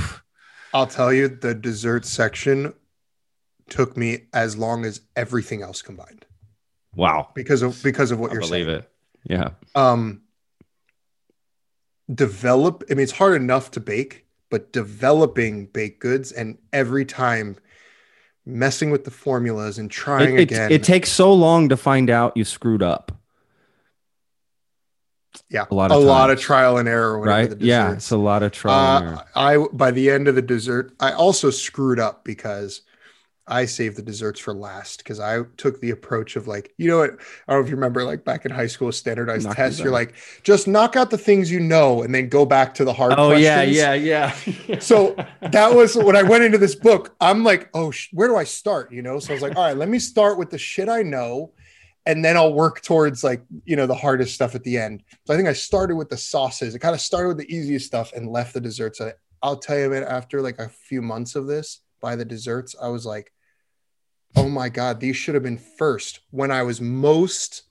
I'll tell you, the dessert section took me as long as everything else combined wow because of because of what I you're believe saying. Believe it yeah Um, develop. I mean, it's hard enough to bake, but developing baked goods and every time messing with the formulas and trying it, it, again. it takes so long to find out you screwed up yeah, a lot of a of lot of trial and error. right the yeah it's a lot of trial and Uh, error. I by the end of the dessert, I also screwed up because I saved the desserts for last because I took the approach of like, you know what? I don't know if you remember, like back in high school, standardized Knock tests. You're like, just knock out the things you know, and then go back to the hard. oh yeah yeah yeah So that was when I went into this book. I'm like, oh, sh- where do I start? You know, so I was like, all right, let me start with the shit I know, and then I'll work towards like you know the hardest stuff at the end. So I think I started with the sauces. I kind of started with the easiest stuff and left the desserts. I, I'll tell you, man, after like a few months of this, by the desserts, I was like, oh my god, these should have been first when I was most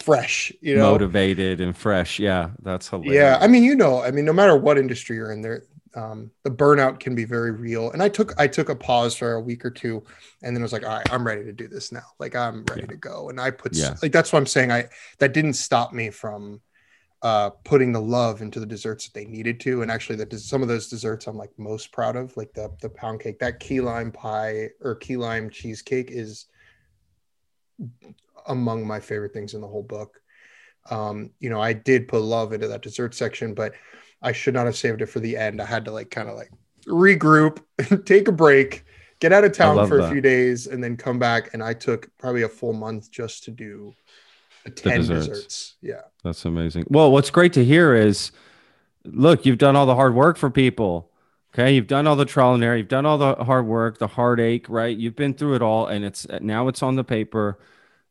fresh. You know, motivated and fresh yeah that's hilarious yeah, I mean, you know, I mean, no matter what industry you're in, there, um, the burnout can be very real. And I took I took a pause for a week or two, and then I was like, all right, I'm ready to do this now. Like I'm ready to go. And I put Yeah. like that's what I'm saying. I that didn't stop me from uh putting the love into the desserts that they needed to and actually that some of those desserts i'm like most proud of like the the pound cake that key lime pie or key lime cheesecake is among my favorite things in the whole book um you know i did put love into that dessert section but i should not have saved it for the end i had to like kind of like regroup take a break get out of town for a few days and then come back and i took probably a full month just to do 10 desserts. desserts. yeah That's amazing. Well, what's great to hear is look, you've done all the hard work for people. Okay. You've done all the trial and error. You've done all the hard work, the heartache, right? You've been through it all. And it's now it's on the paper.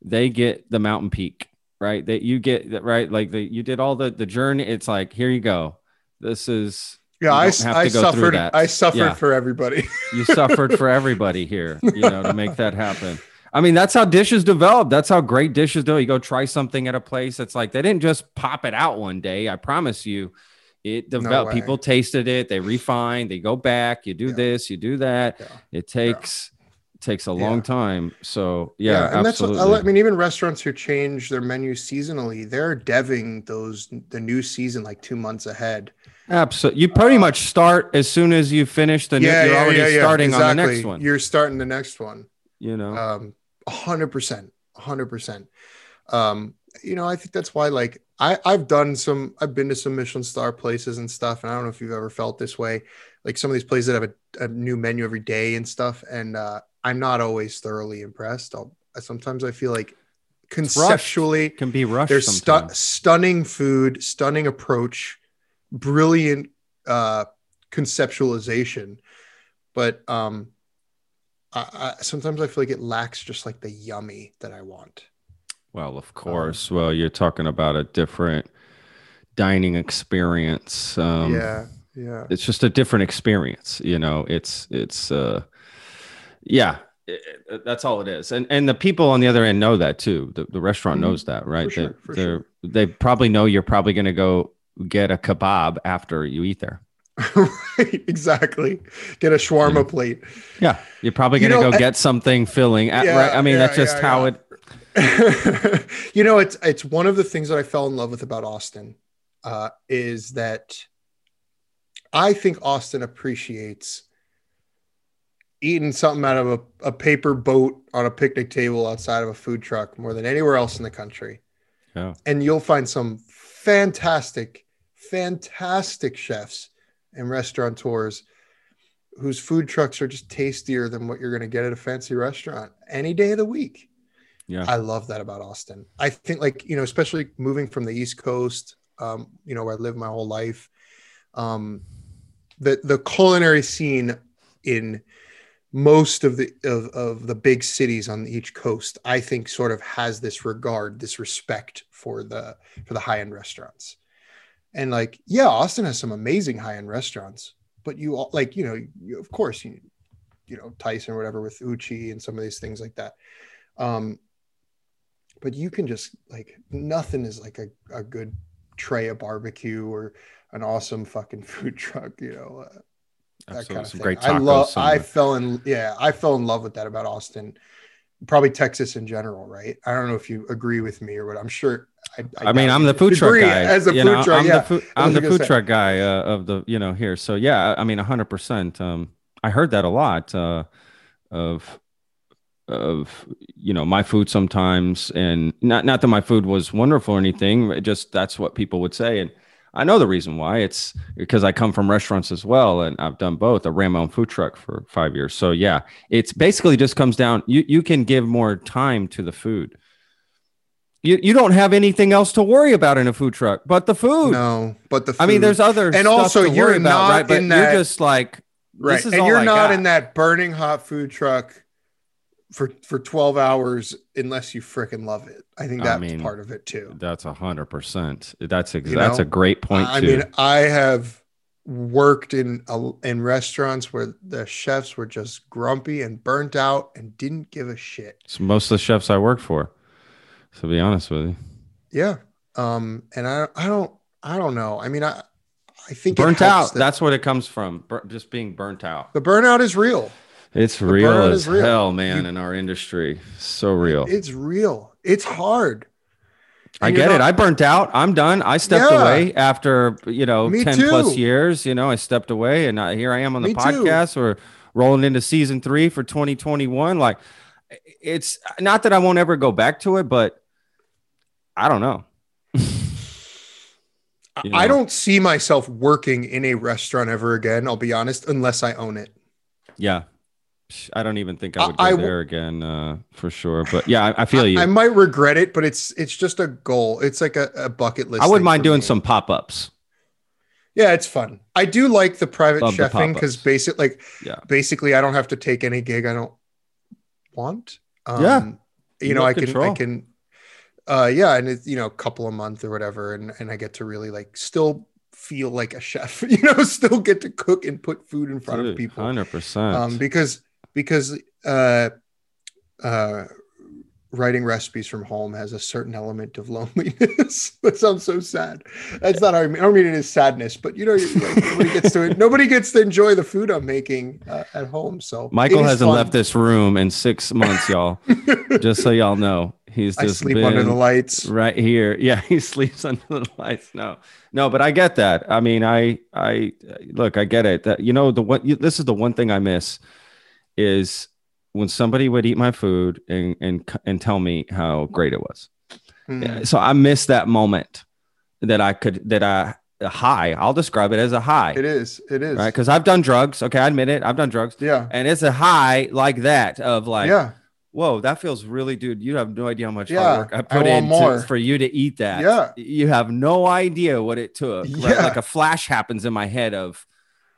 They get the mountain peak, right? That you get that, right? Like the, you did all the, the journey. It's like, here you go. This is, yeah i, I suffered i suffered Yeah. for everybody you suffered for everybody here, you know, to make that happen. I mean, that's how dishes develop. That's how great dishes do. You go try something at a place. It's like they didn't just pop it out one day. I promise you, it developed. way. People tasted it. They refine. They go back. You do Yeah. this. You do that. Yeah. It takes it takes a Yeah. long time. So yeah, and absolutely. that's what, I mean. Even restaurants who change their menu seasonally, they're deving those the new season like two months ahead. Absolutely. You pretty much start as soon as you finish the. new, you're already starting on the next one. You're starting the next one. you know. Um, a hundred percent, a hundred percent. Um, you know, I think that's why. Like, I I've done some. I've been to some Michelin star places and stuff, and I don't know if you've ever felt this way. Like some of these places that have a, a new menu every day and stuff, and uh, I'm not always thoroughly impressed. I'll sometimes I feel like rushed. conceptually can be rushed. there's stu- stunning food, stunning approach, brilliant uh, conceptualization, but um, I, I, sometimes I feel like it lacks just like the yummy that I want. Well, of course. well, you're talking about a different dining experience. Um, yeah, yeah, It's just a different experience. You know, it's, it's, uh, yeah, it- it- that's all it is. And, and the people on the other end know that too. The, the restaurant Mhm. knows that, right? sure, they, for they're, they probably know you're probably going to go get a kebab after you eat there. right, exactly. Get a shawarma plate. Yeah. You're probably going to know, go I- get something filling. At, Yeah, right. I mean, yeah, that's just yeah, how yeah. it, you know, it's it's one of the things that I fell in love with about Austin uh, is that I think Austin appreciates eating something out of a, a paper boat on a picnic table outside of a food truck more than anywhere else in the country. Yeah. And you'll find some fantastic fantastic chefs and restaurateurs whose food trucks are just tastier than what you're going to get at a fancy restaurant any day of the week. Yeah. I love that about Austin. I think like, you know, especially moving from the East Coast, um, you know, where I lived my whole life. Um, the the culinary scene in most of the of, of the big cities on each coast, I think sort of has this regard, this respect for the for the high-end restaurants. And like, yeah, Austin has some amazing high-end restaurants, but you all like, you know, you, of course you you know, Tyson or whatever with Uchi and some of these things like that. Um, but you can just like nothing is like a, a good tray of barbecue or an awesome fucking food truck, you know. Uh, that Absolutely. kind of Some thing. great I love. I fell in. Yeah, I fell in love with that about Austin. Probably Texas in general, right? I don't know if you agree with me or what. I'm sure. I, I mean, I'm the food truck guy. As a you food know, truck, I'm yeah. the food, I'm the food truck guy uh, of the, you know, here. So yeah, I mean, hundred percent. Um, I heard that a lot uh, of of you know my food sometimes, and not not that my food was wonderful or anything. Just that's what people would say, and I know the reason why. It's because I come from restaurants as well, and I've done both. I ran my own food truck for five years. So yeah, it's basically just comes down. You you can give more time to the food. You you don't have anything else to worry about in a food truck but the food. No, but the. I mean, there's other And stuff also, to you're worry about, not right? But in you're that- just like right, this is and all you're I not got. in that burning hot food truck for for 12 hours unless you freaking love it. I think I that's mean, part of it too. That's a hundred percent. That's ex- You that's know, a great point I too. mean, I have worked in a, in restaurants where the chefs were just grumpy and burnt out and didn't give a shit. it's most of the chefs I work for. To be honest with you, Yeah. Um, and I I don't I don't know. I mean, I I think burnt out. that- That's what it comes from. Bur- just being burnt out. the burnout is real. It's The real as real. hell, man. You- in our industry, so real. It's real. It's hard. I And you're get it. I burnt out. I'm done. I stepped Yeah. away after you know Me ten plus years. You know, I stepped away, and I, here I am on the Me podcast. We're rolling into season three for 2021. Like, it's not that I won't ever go back to it, but I don't know. You I don't see myself working in a restaurant ever again. I'll be honest, unless I own it. Yeah, I don't even think I would go I- there again uh, for sure. But yeah, I, I feel I, you. I might regret it, but it's it's just a goal. It's like a, a bucket list. I wouldn't mind doing me. some pop ups. Yeah, it's fun. I do like the private Love chefing because basic like Yeah. basically I don't have to take any gig I don't want. Um, Yeah. you You know I can I can uh yeah and it's you know a couple a month or whatever and and I get to really like still feel like a chef you know still get to cook and put food in front of people Hundred percent. um because because uh uh writing recipes from home has a certain element of loneliness that sounds so sad that's not how I mean I don't mean it as sadness but you know like, nobody gets to it nobody gets to enjoy the food I'm making uh, at home so Michael hasn't fun. left this room in six months, y'all. just so y'all know, he's I just sleep under the lights right here. Yeah, he sleeps under the lights. No, no, but I get that. I mean, I, I look, I get it. That you know, the one. You, this is the one thing I miss is when somebody would eat my food and and and tell me how great it was. Mm. So I miss that moment that I could that I a high. I'll describe it as a high, it is it is right? Because I've done drugs. Okay, I admit it. I've done drugs, yeah and it's a high like that of like, yeah whoa, that feels really, dude. You have no idea how much Yeah, hard work I I put want in to- for you to eat that. Yeah. you have no idea what it took. right? Yeah. Like a flash happens in my head of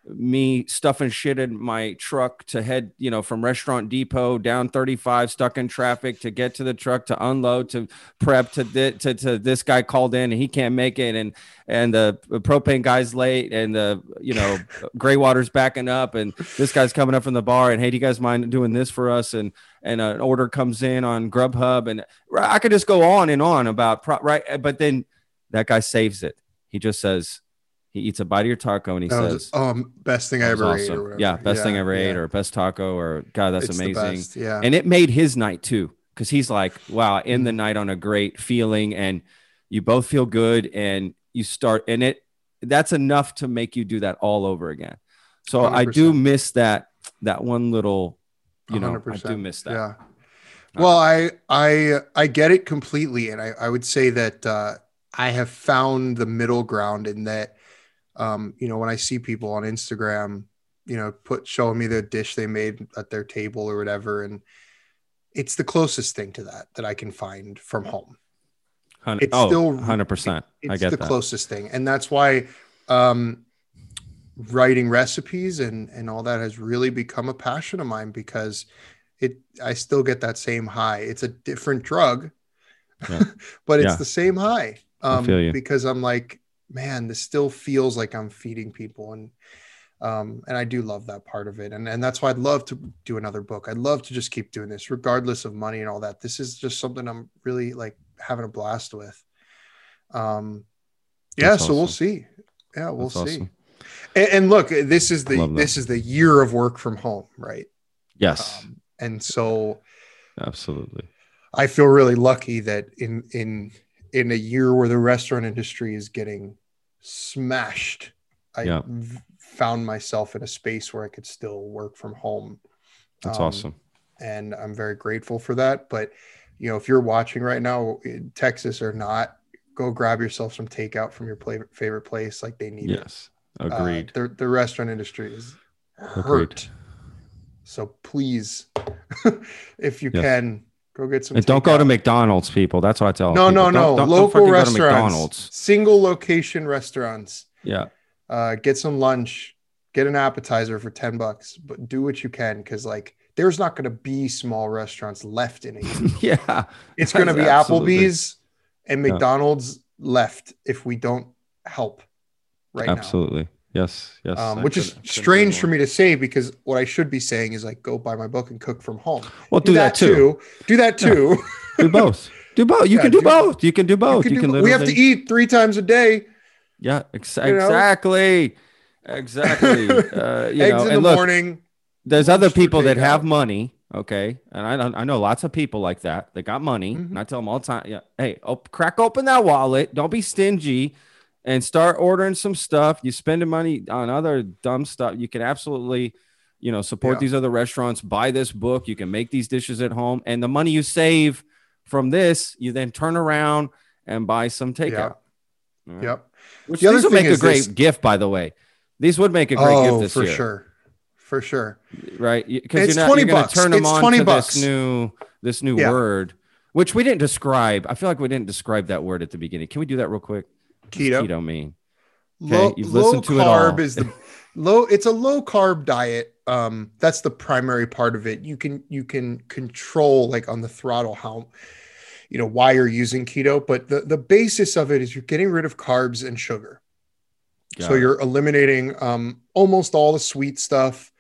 me stuffing shit in my truck to head, you know, from Restaurant Depot down 35, stuck in traffic to get to the truck to unload to prep to thi- to, to this guy called in and he can't make it. And and the propane guy's late and the you know gray water's backing up and this guy's coming up from the bar and hey, do you guys mind doing this for us? And and an order comes in on Grubhub and I could just go on and on about pro- right, but then that guy saves it. He just says he eats a bite of your taco and he That says was, um best thing I "That was ever ate or awesome. whatever. Yeah, best thing I ever ate, or best taco, or God, that's It's amazing. yeah And it made his night too, because he's like, wow, in the night on a great feeling, and you both feel good, and you start, and it that's enough to make you do that all over again. So I do miss that that one little, you know, I do miss that. Yeah. Well, I I I get it completely, and I I would say that uh, I have found the middle ground in that um, you know, when I see people on Instagram, you know, put showing me the dish they made at their table or whatever, and it's the closest thing to that that I can find from home. It's oh, still 100%. It's I get the that. closest thing. And that's why um, writing recipes and, and all that has really become a passion of mine because it, I still get that same high. It's a different drug, yeah. but it's yeah. the same high. Um, because I'm like, man, this still feels like I'm feeding people. And, um, and I do love that part of it. And, and that's why I'd love to do another book. I'd love to just keep doing this regardless of money and all that. This is just something I'm really like having a blast with. Um, yeah, That's so awesome. we'll see. Yeah, we'll That's see. Awesome. And, and, look, this is the this is the year of work from home, right? Yes. Um, and so, absolutely, I feel really lucky that in in in a year where the restaurant industry is getting smashed, I yeah. v- found myself in a space where I could still work from home. That's um, awesome, and I'm very grateful for that. But you know, if you're watching right now in Texas or not, go grab yourself some takeout from your play, favorite place. Like they need yes, it. agreed. Uh, the, the restaurant industry is hurt. Agreed. So please, if you yes. can, go get some. And don't go to McDonald's, people. That's what I tell. Them. No, people. no, no. Don't, Local don't restaurants, single location restaurants. Yeah. Uh, get some lunch. Get an appetizer for ten bucks, but do what you can because like there's not going to be small restaurants left in it. yeah. It's going to be absolutely. Applebee's and McDonald's yeah. left if we don't help right absolutely. now. Yes. Yes. Um, which is strange for me to say because what I should be saying is like go buy my book and cook from home. Well, do, do that, that, too. Do that too. Yeah. do both. Do both. You yeah, can do, do, both. You can do both. You can, you can do, We have to eat three times a day. Yeah. Ex- you know? Exactly. Exactly. Uh, you Eggs know, in the look, morning there's other people that have money. Okay. And I, I know lots of people like that. They got money. Mm-hmm. And I tell them all the time, yeah, hey, op- crack open that wallet. Don't be stingy and start ordering some stuff. You spending money on other dumb stuff. You can absolutely, you know, support yeah. these other restaurants, buy this book. You can make these dishes at home. And the money you save from this, you then turn around and buy some takeout. Yeah. Right? Yep. Which the these would make a great this... gift, by the way. These would make a great oh, gift this year. for year. sure for sure. Right, because you're not 20 you're going to turn them it's on 20 to bucks. this new this new yeah. word, which we didn't describe. I feel like we didn't describe that word at the beginning. Can we do that real quick? Keto. keto mean? Okay, low, you've listened to carb it all. is the low. It's a low carb diet. Um, that's the primary part of it. You can you can control like on the throttle how you know why you're using keto, but the the basis of it is you're getting rid of carbs and sugar. Got so it. you're eliminating um, almost all the sweet stuff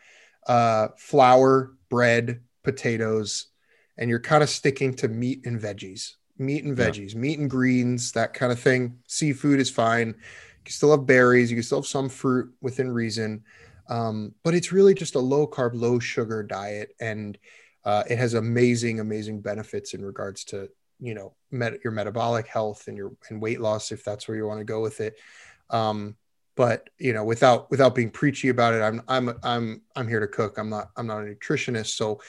uh, flour, bread, potatoes, and you're kind of sticking to meat and veggies, meat and veggies, yeah. meat and greens, that kind of thing. Seafood is fine. You can still have berries. You can still have some fruit within reason. Um, but it's really just a low carb, low sugar diet. And uh, it has amazing, amazing benefits in regards to, you know, met- your metabolic health and your and weight loss, if that's where you want to go with it. Um, but you know without without being preachy about it i'm i'm i'm i'm here to cook i'm not i'm not a nutritionist so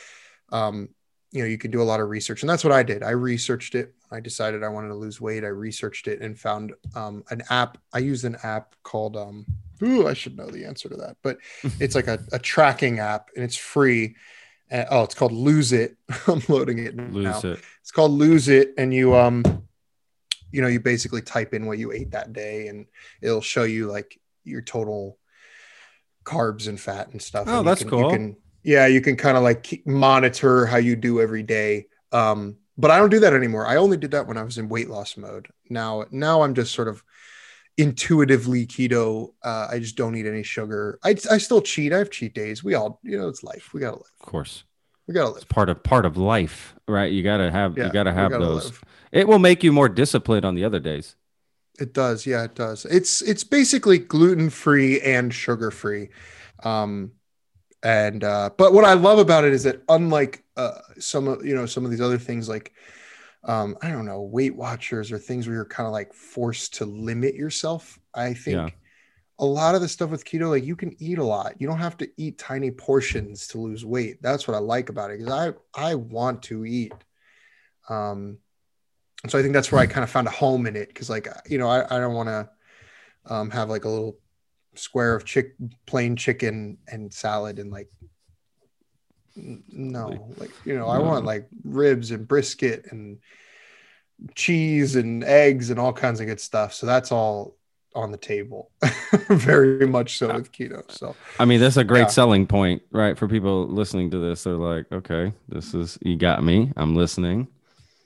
um you know you can do a lot of research and that's what i did i researched it i decided i wanted to lose weight i researched it and found um an app i used an app called um ooh i should know the answer to that but it's like a, a tracking app and it's free uh, oh it's called lose it i'm loading it now. lose it it's called lose it and you um you know you basically type in what you ate that day and it'll show you like your total carbs and fat and stuff. Oh, and that's can, cool. You can, yeah, you can kind of like monitor how you do every day. Um, but I don't do that anymore. I only did that when I was in weight loss mode. Now, now I'm just sort of intuitively keto. Uh, I just don't eat any sugar. I, I still cheat. I have cheat days. We all, you know, it's life. We gotta live. Of course, we gotta live. It's part of part of life, right? You gotta have yeah, you gotta have those. Live. It will make you more disciplined on the other days. It does. Yeah, it does. It's it's basically gluten free and sugar free. Um, and uh, but what I love about it is that unlike uh, some of you know some of these other things like um, I don't know Weight Watchers or things where you're kind of like forced to limit yourself. I think yeah. a lot of the stuff with keto, like you can eat a lot. You don't have to eat tiny portions to lose weight. That's what I like about it because I I want to eat. Um, and so I think that's where I kind of found a home in it because, like, you know, I, I don't want to um, have like a little square of chick plain chicken and salad and like no like you know i want like ribs and brisket and cheese and eggs and all kinds of good stuff so that's all on the table very much so with keto so I mean, that's a great Yeah. selling point, right? For people listening to this, they're like, okay, this is you got me. I'm listening.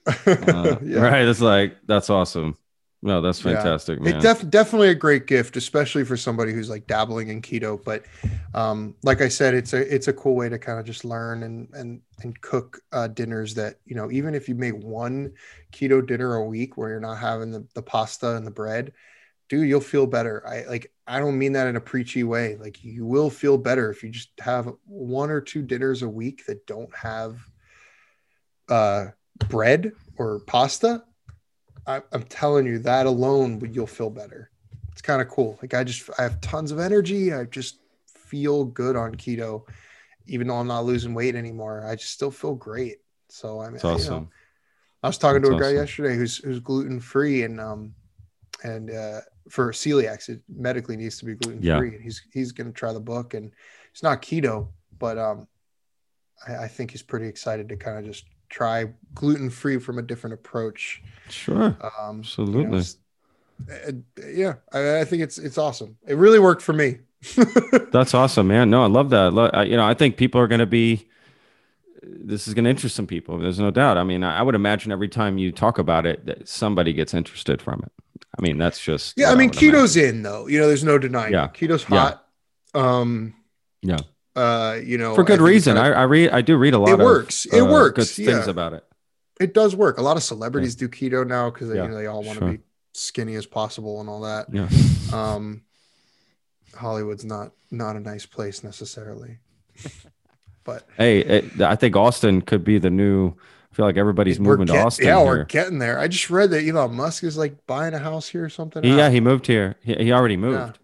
Uh, yeah. Right? It's like that's awesome. No, that's Yeah. fantastic, man. It def- definitely a great gift, especially for somebody who's like dabbling in keto. But um, like I said, it's a it's a cool way to kind of just learn and and and cook uh, dinners that you know even if you make one keto dinner a week where you're not having the, the pasta and the bread, dude, you'll feel better. I like I don't mean that in a preachy way. Like you will feel better if you just have one or two dinners a week that don't have uh, bread or pasta. I, I'm telling you that alone, would- you'll feel better. It's kind of cool. Like I just, I have tons of energy. I just feel good on keto, even though I'm not losing weight anymore. I just still feel great. So I mean, It's I- you know, awesome. I was talking to a That's guy awesome. yesterday who's who's gluten free and um and uh for celiacs it medically needs to be gluten free. Yeah. He's he's gonna try the book and it's not keto, but um I, I think he's pretty excited to kind of just try gluten free from a different approach. Sure. Um Absolutely. you know, uh, yeah, I, I think it's it's awesome. It really worked for me. That's awesome, man. No, I love that. I- You know, I think people are going to be. This is going to interest some people. There's no doubt. I mean, I I would imagine every time you talk about it, that somebody gets interested from it. I mean, that's just. yeah, I mean imagine. keto's in though. You know, there's no denying. Yeah. it. Keto's Yeah. hot. Um Yeah. Uh you know for good reason. I, I read. I do read a lot. It of, works. It uh, works, Good things about it. it does work. A lot of celebrities do keto now because they, Yeah, you know, they all want to sure. be skinny as possible and all that. Yeah. Um, Hollywood's not not a nice place necessarily, but Hey, it, I think Austin could be the new. I feel like everybody's moving to Austin. Yeah, here. we're getting there. I just read that Elon Musk is like buying a house here or something. He- Ah, yeah, he moved here. He, he already moved.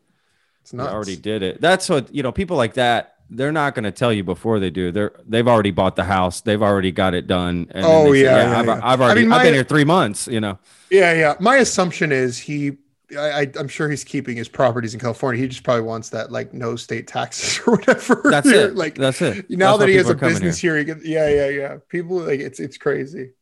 it's He nuts. already did it. That's what you know. People like that, they're not going to tell you before they do. They're they've already bought the house. They've already got it done. And Oh, they say, yeah, yeah, I've, yeah. I've I already. mean, I've been here three months. You know. Yeah, yeah. My assumption is he. I, I, I'm sure he's keeping his properties in California. He just probably wants that like no state taxes or whatever. That's it. Like That's it. now That's that he has a business here. he can. Yeah, yeah, yeah. People like it's it's crazy.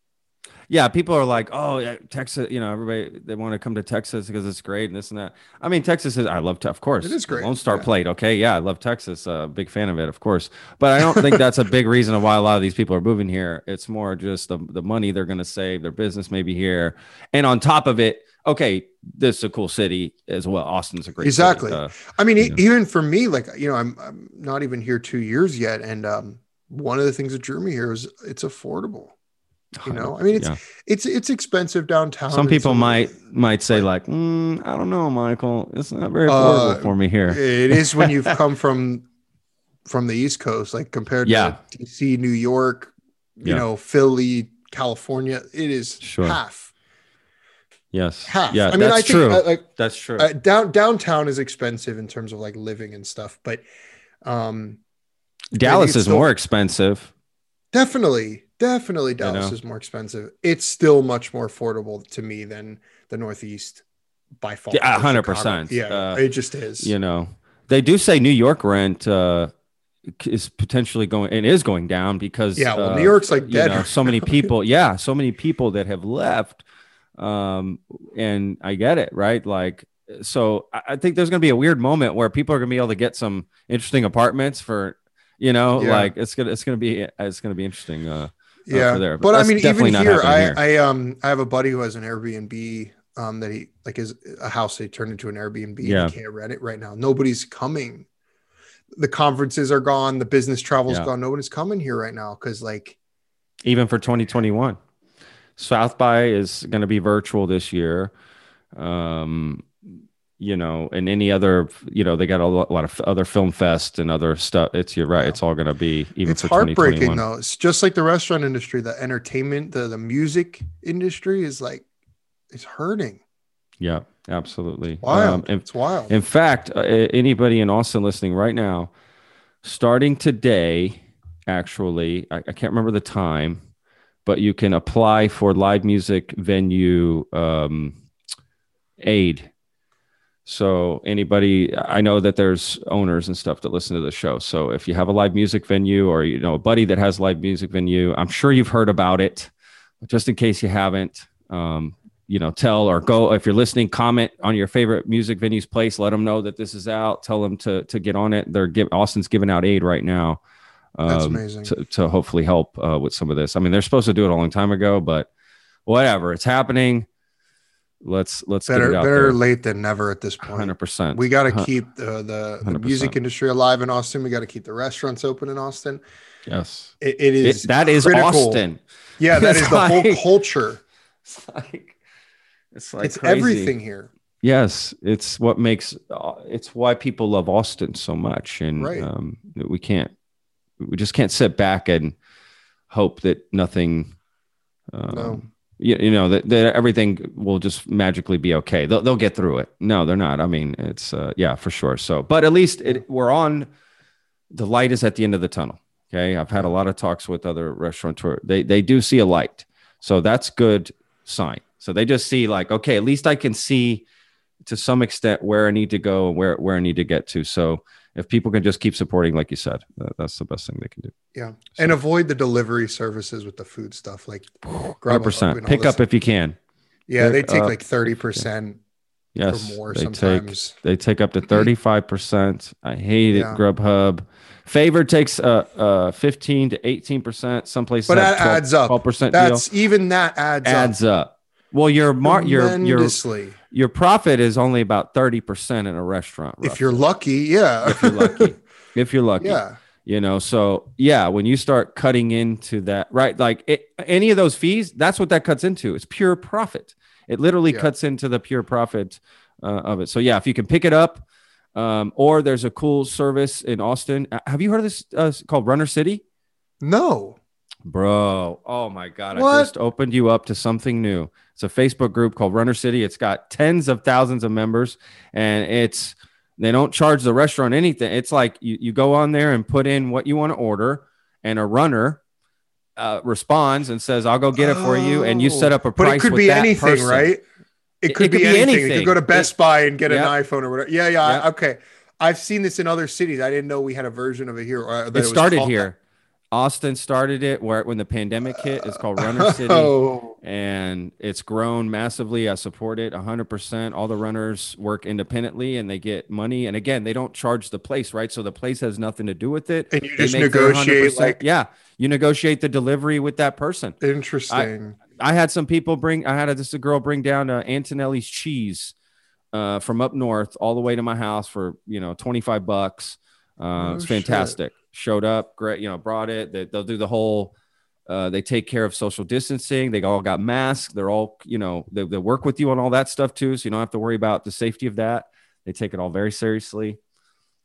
Yeah, people are like, oh, yeah, Texas. You know, everybody they want to come to Texas because it's great and this and that. I mean, Texas is. I love, of course, It is great, Lone Star yeah. Plate. Okay, yeah, I love Texas. Uh, big fan of it, of course. But I don't think that's a big reason of why a lot of these people are moving here. It's more just the the money they're going to save, their business maybe here, and on top of it, okay, this is a cool city as well. Austin's a great city. Exactly. Uh, I mean, e- even for me, like you know, I'm I'm not even here two years yet, and um, one of the things that drew me here is it's affordable. You know, I mean, it's yeah. it's it's expensive downtown. Some people some- might might say like, mm, I don't know, Michael, it's not very affordable Uh, for me here. It is when you've come from from the East Coast, like compared Yeah. to DC, New York, you Yeah. know, Philly, California. It is Sure. half, Yes. half. Yeah, I mean, that's I think true. uh, like that's true. uh, down downtown is expensive in terms of like living and stuff, but um, Dallas is still- more expensive. definitely, definitely Dallas know? is more expensive. It's still much more affordable to me than the Northeast by far. Yeah, or 100%. Yeah, Uh, it just is. You know, they do say New York rent uh, is potentially going and is going down because Yeah, well, uh, New York's like you know, so many people. Yeah, so many people that have left. Um, and I get it, right? Like, so I I think there's going to be a weird moment where people are going to be able to get some interesting apartments for, you know, Yeah. like it's gonna it's gonna be it's gonna be interesting. Uh, yeah there, but but, i mean even here I, happening I um i have a buddy who has an airbnb um that he like is a house they turned into an airbnb Yeah. and he can't rent it right now nobody's coming the conferences are gone the business travel's Yeah. gone nobody's coming here right now because like even for 2021. South by is going to be virtual this year. Um, you know, and any other, you know, they got a lot, lot of other film fest and other stuff. It's you're right. It's all going to be even it's heartbreaking 2021. though it's just like the restaurant industry the entertainment the, the music industry is like it's hurting Yeah, absolutely. wild Um, in, it's wild in fact, uh, anybody in Austin listening right now, starting today, actually, I, I can't remember the time, but you can apply for live music venue um, aid. So anybody, I know that there's owners and stuff that listen to the show. So if you have a live music venue or you know a buddy that has a live music venue, I'm sure you've heard about it. Just in case you haven't, um, you know, tell or go if you're listening, comment on your favorite music venue's place. Let them know that this is out. Tell them to to get on it. They're give Austin's giving out aid right now. Um, That's amazing. To, to hopefully help uh, with some of this. I mean, they're supposed to do it a long time ago, but whatever, it's happening. Let's let's better get it out better there. late than never at this point. Hundred percent. We got to keep the, the, the music industry alive in Austin. We got to keep the restaurants open in Austin. Yes. It, it It- is that is critical. Austin. Yeah, that It's is the whole culture. It's like it's like it's crazy. everything here. Yes, it's what makes uh, it's why people love Austin so much, and Right. um, we can't we just can't sit back and hope that nothing. Um, No. You, you know that, that everything will just magically be okay. They'll they'll get through it. No, they're not. I mean, it's uh, yeah, for sure. So, but at least it, we're on. The light is at the end of the tunnel. Okay, I've had a lot of talks with other restaurateurs. They they do see a light, so that's good sign. So they just see like, okay, at least I can see to some extent where I need to go and where where I need to get to. So if people can just keep supporting, like you said, that, that's the best thing they can do. Yeah, So- and avoid the delivery services with the food stuff, like Grubhub percent. Pick up if you can. Yeah, they take up like thirty percent Yes, or more they take sometimes. they take up to thirty five percent. I hate it. Grubhub. Favor takes uh uh fifteen to eighteen percent. Some places But that adds up. Twelve percent deal That's even that adds, adds up up. Well, your mar- your your your profit is only about thirty percent in a restaurant. if you're lucky, yeah. if you're lucky, if you're lucky, yeah, you know so yeah when you start cutting into that right like it, any of those fees that's what that cuts into. It's pure profit. It literally Yeah. cuts into the pure profit uh, of it. So yeah if you can pick it up um, or there's a cool service in austin Uh, have you heard of this uh, called runner city? No, bro oh my god What? i just opened you up to something new it's a facebook group called runner city it's got tens of thousands of members and it's they don't charge the restaurant anything it's like you, you go on there and put in what you want to order and a runner uh, responds and says i'll go get it for you and you set up a Oh. but it could with be that anything, person. right? It could, it be, could be anything. You could go to Best It- Buy and get yeah. an iPhone or whatever. Yeah, yeah. I- okay. I've seen this in other cities. I didn't know we had a version of it here. It started called here austin started it where when the pandemic hit it's called runner city Oh, and it's grown massively. I support it 100%. All the runners work independently and they get money. And again, they don't charge the place, right? So the place has nothing to do with it. and you They just negotiate like yeah, you negotiate the delivery with that person. interesting. I had some people bring, I had a, just a girl bring down uh, Antonelli's cheese uh, from up north all the way to my house for, you know, 25 bucks. Uh, Oh, it's shit. Showed up, great, you know, brought it. They, they'll do the whole, uh, they take care of social distancing. They all got masks. They're all, you know, they, they work with you on all that stuff too. So you don't have to worry about the safety of that. They take it all very seriously.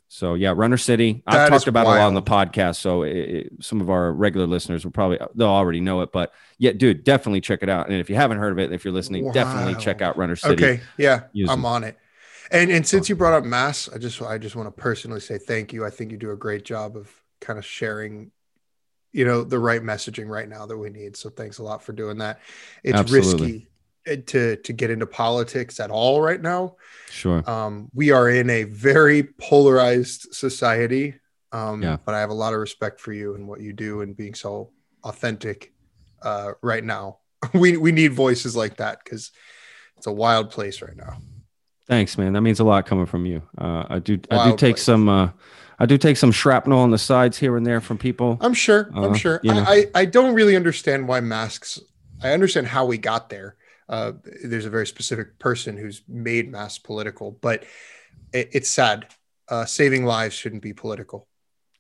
So yeah, Runner City. I've talked about it a lot on the podcast. So it, it- some of our regular listeners will probably they'll already know it. But yeah, dude, definitely check it out. And if you haven't heard of it, if you're listening, definitely check out Runner City. Okay, yeah, Use I'm them. on it. And and since you brought up mass, I just I just want to personally say thank you. I think you do a great job of kind of sharing, you know, the right messaging right now that we need. So thanks a lot for doing that. It's Absolutely. risky uh, to to get into politics at all right now. Sure. Um, we are in a very polarized society. Um, Yeah. but I have a lot of respect for you and what you do and being so authentic uh, right now. We we need voices like that because it's a wild place right now. Thanks, man. That means a lot coming from you. Uh, I do. I do take place. some. Uh, I do take some shrapnel on the sides here and there from people. I'm sure. I'm Uh, sure. you know. I, I I don't really understand why masks. I understand how we got there. Uh, there's a very specific person who's made masks political, but it, it's sad. Uh, saving lives shouldn't be political.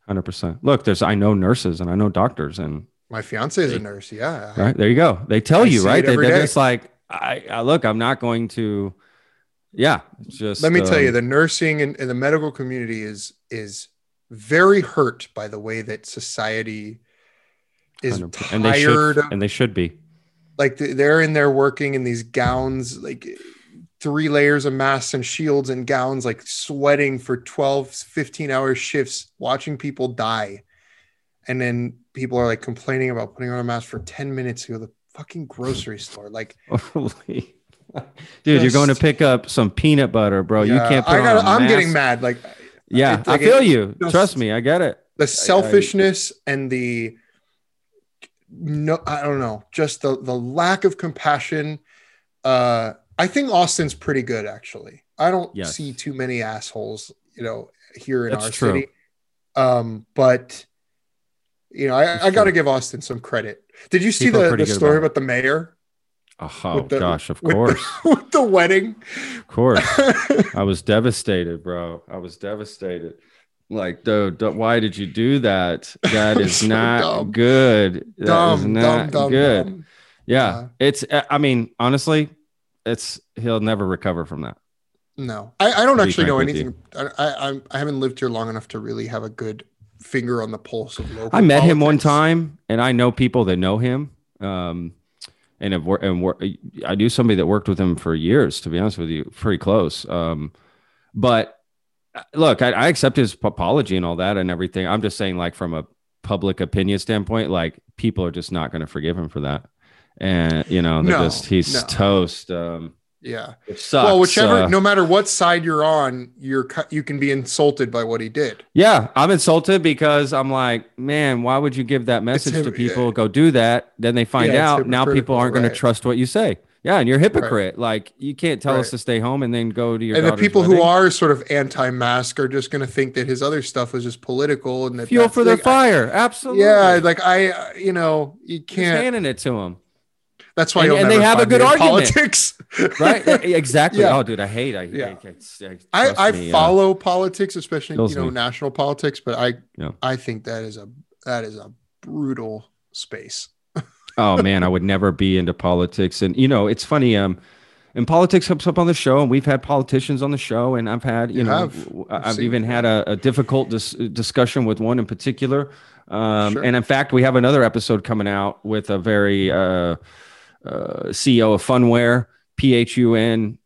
Hundred percent. Look, there's. I know nurses and I know doctors, and My fiance is a nurse. Yeah. right there you go. They tell I you, right? it they, they're day. just like, I, I look. I'm not going to. Yeah, just. Let me tell you, um, the nursing and, and the medical community is is very hurt by the way that society is 100%. and they tired should, of and they should be. like they're in there working in these gowns like three layers of masks and shields and gowns like sweating for 12 15 hour shifts watching people die and then people are like complaining about putting on a mask for 10 minutes to go to the fucking grocery store like Dude, you're going to pick up some peanut butter, bro. you can't put I a I'm getting mad. Like Yeah, it- I feel it you. just- Trust me, I get it. the selfishness and the no i don't know just the the lack of compassion uh i think austin's pretty good actually i don't Yes. see too many assholes you know here in That's our true. city um but you know i, I got to give austin some credit did you see People the, the story about the mayor Oh the- gosh, of with course, the, with the wedding of course. I was devastated, bro. I was devastated. Like, dude, why did you do that? That is So not dumb. good. That is dumb, not dumb, dumb, good. dumb. Yeah, Yeah. it's. I mean, honestly, it's he'll never recover from that. No, I, I don't actually know frank with you. anything. I, I I'm- haven't lived here long enough to really have a good finger on the pulse of local. I met him one time, and I know people that know him. Um, and have wor- and I knew somebody that worked with him for years. To be honest with you, pretty close. Um, but uh, look, I, I accept his apology and all that and everything. I'm just saying, like from a public opinion standpoint, like people are just not going to forgive him for that. And you know, they're No, just he's no. toast. Um, Yeah. it sucks. well, whichever, uh, no matter what side you're on, you're you can be insulted by what he did. Yeah, I'm insulted because I'm like, man, why would you give that message to hip- people? Go do that. Then they find Yeah, out. Now people aren't going to trust what you say. Yeah, and you're a hypocrite. Like you can't tell us to stay home and then go to your. And the people who are sort of anti-mask are just going to think that his other stuff was just political and that fuel for their like, I- fire. Absolutely. yeah, like I, uh, you know, you can't. handing it to them. That's why and- and they have a good argument. Politics, Right? Exactly. Yeah. Oh, dude, I hate. I, Yeah. I, I, I, I me, uh, follow politics, especially you know me. national politics, but I Yeah. I think that is a that is a brutal space. oh man, I would never be into politics. And you know, it's funny. Um, and politics comes up on the show, and we've had politicians on the show, and I've had, you, You know, have. I've I've seen even it. had a, a difficult dis- discussion with one in particular. Um, Sure. And in fact, we have another episode coming out with a very uh, uh, CEO of Phunware, P H U N.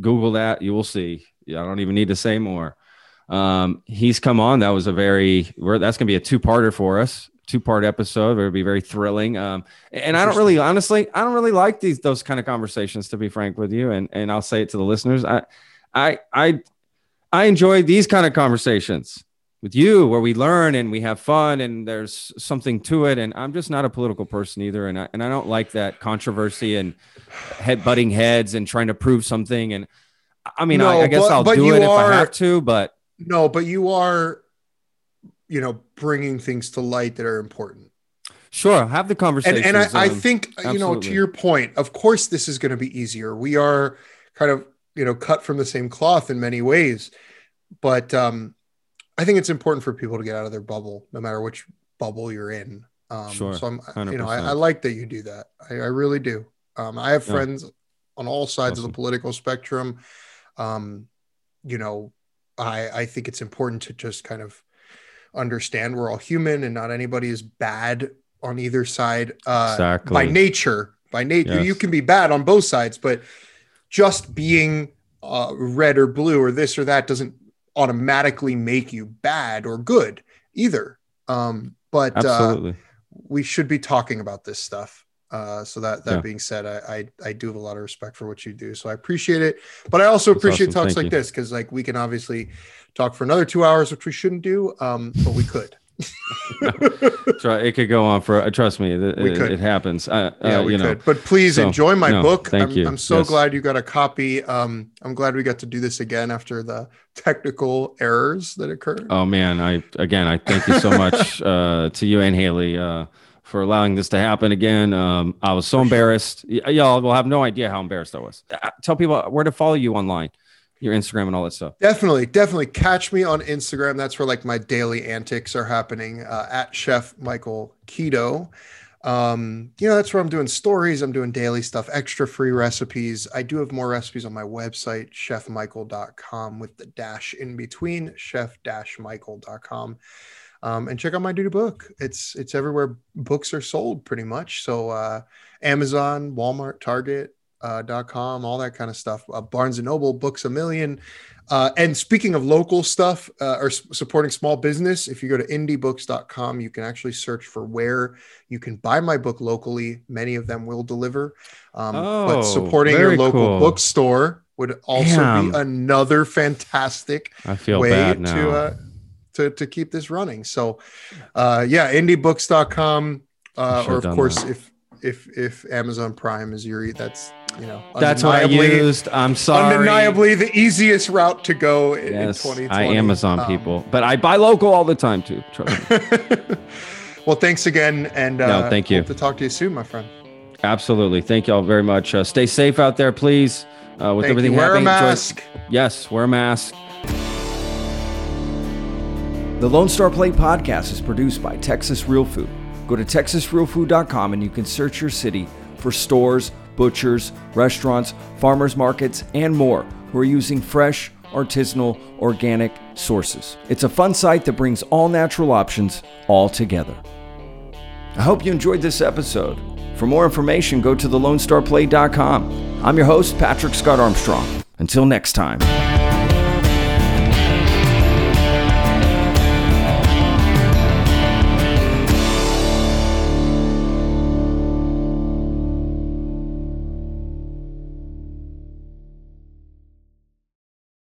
Google that, you will see. I don't even need to say more. Um, he's come on. That was a very. We're, that's going to be a two-parter for us. Two-part episode. It'll be very thrilling. Um, and I don't really, honestly, I don't really like these those kind of conversations. To be frank with you, and and I'll say it to the listeners. I, I, I, I enjoy these kind of conversations with you, where we learn and we have fun, and there's something to it. And I'm just not a political person either, and I and I don't like that controversy and head butting heads and trying to prove something. And I mean, I, No, I guess but- I'll but do it if I have to, but No, but you are, you know, bringing things to light that are important. sure, have the conversation. and I, I think you know to your point. Of course, this is going to be easier. We are kind of you know cut from the same cloth in many ways, but um, I think it's important for people to get out of their bubble, no matter which bubble you're in. Um, Sure, So I'm, you know, I, I like that you do that. I, I really do. Um, I have Yeah. friends on all sides of the political spectrum. Um, you know, I I think it's important to just kind of understand we're all human and not anybody is bad on either side. Uh, Exactly. By nature, by nature, Yes. you can be bad on both sides, but just being uh, red or blue or this or that doesn't automatically make you bad or good either. Um, but uh, we should be talking about this stuff. Uh, so that that Yeah. being said, I, I I do have a lot of respect for what you do. So I appreciate it, but I also That's appreciate awesome. talks Thank like you. this because like we can obviously talk for another two hours, which we shouldn't do, um, but we could. Try, it could go on for. Uh, trust me, it, We it, could. it happens. Uh, yeah, uh, we you know, could. But please So, enjoy my no, book. thank I'm, you. I'm so Yes. glad you got a copy. Um, I'm glad we got to do this again after the technical errors that occurred. Oh man, I again, I thank you so much uh, to you and Haley uh, for allowing this to happen again. Um, I was so embarrassed. Y- y'all will have no idea how embarrassed I was. Uh, tell people where to follow you online, your Instagram and all that stuff. Definitely, definitely catch me on Instagram. That's where like my daily antics are happening uh, at Chef Michael Keto. Um, you know, that's where I'm doing stories. I'm doing daily stuff, extra free recipes. I do have more recipes on my website, chefmichael.com with the dash in between, chef-michael.com. Um, and check out my new book. It's it's everywhere books are sold pretty much. So uh, Amazon, Walmart, Target, uh, dot com, all that kind of stuff. Uh, Barnes and Noble, Books a Million. Uh, and speaking of local stuff uh, or s- supporting small business, if you go to indiebooks.com, you can actually search for where you can buy my book locally. Many of them will deliver. Um, Oh, but supporting your local cool. bookstore would also Damn. be another fantastic I feel way to uh, to to keep this running. So, uh, yeah, indiebooks.com, uh, or of course, that. if if if Amazon Prime is your that's you know That's what I used. I'm sorry. Undeniably, the easiest route to go in, in 2020. I Amazon Um, people, but I buy local all the time too. Trust me. well, thanks again, and uh, No, thank you. Hope to talk to you soon, my friend. Absolutely. Thank you all very much. Uh, stay safe out there, please. Uh, with Thank everything you. Wear a happening, enjoy- mask. Yes, wear a mask. The Lone Star Plate podcast is produced by Texas Real Food. Go to texasrealfood.com and you can search your city for stores, butchers, restaurants, farmers markets, and more who are using fresh, artisanal, organic sources. It's a fun site that brings all natural options all together. I hope you enjoyed this episode. For more information, go to thelonestarplate.com. I'm your host, Patrick Scott Armstrong. Until next time.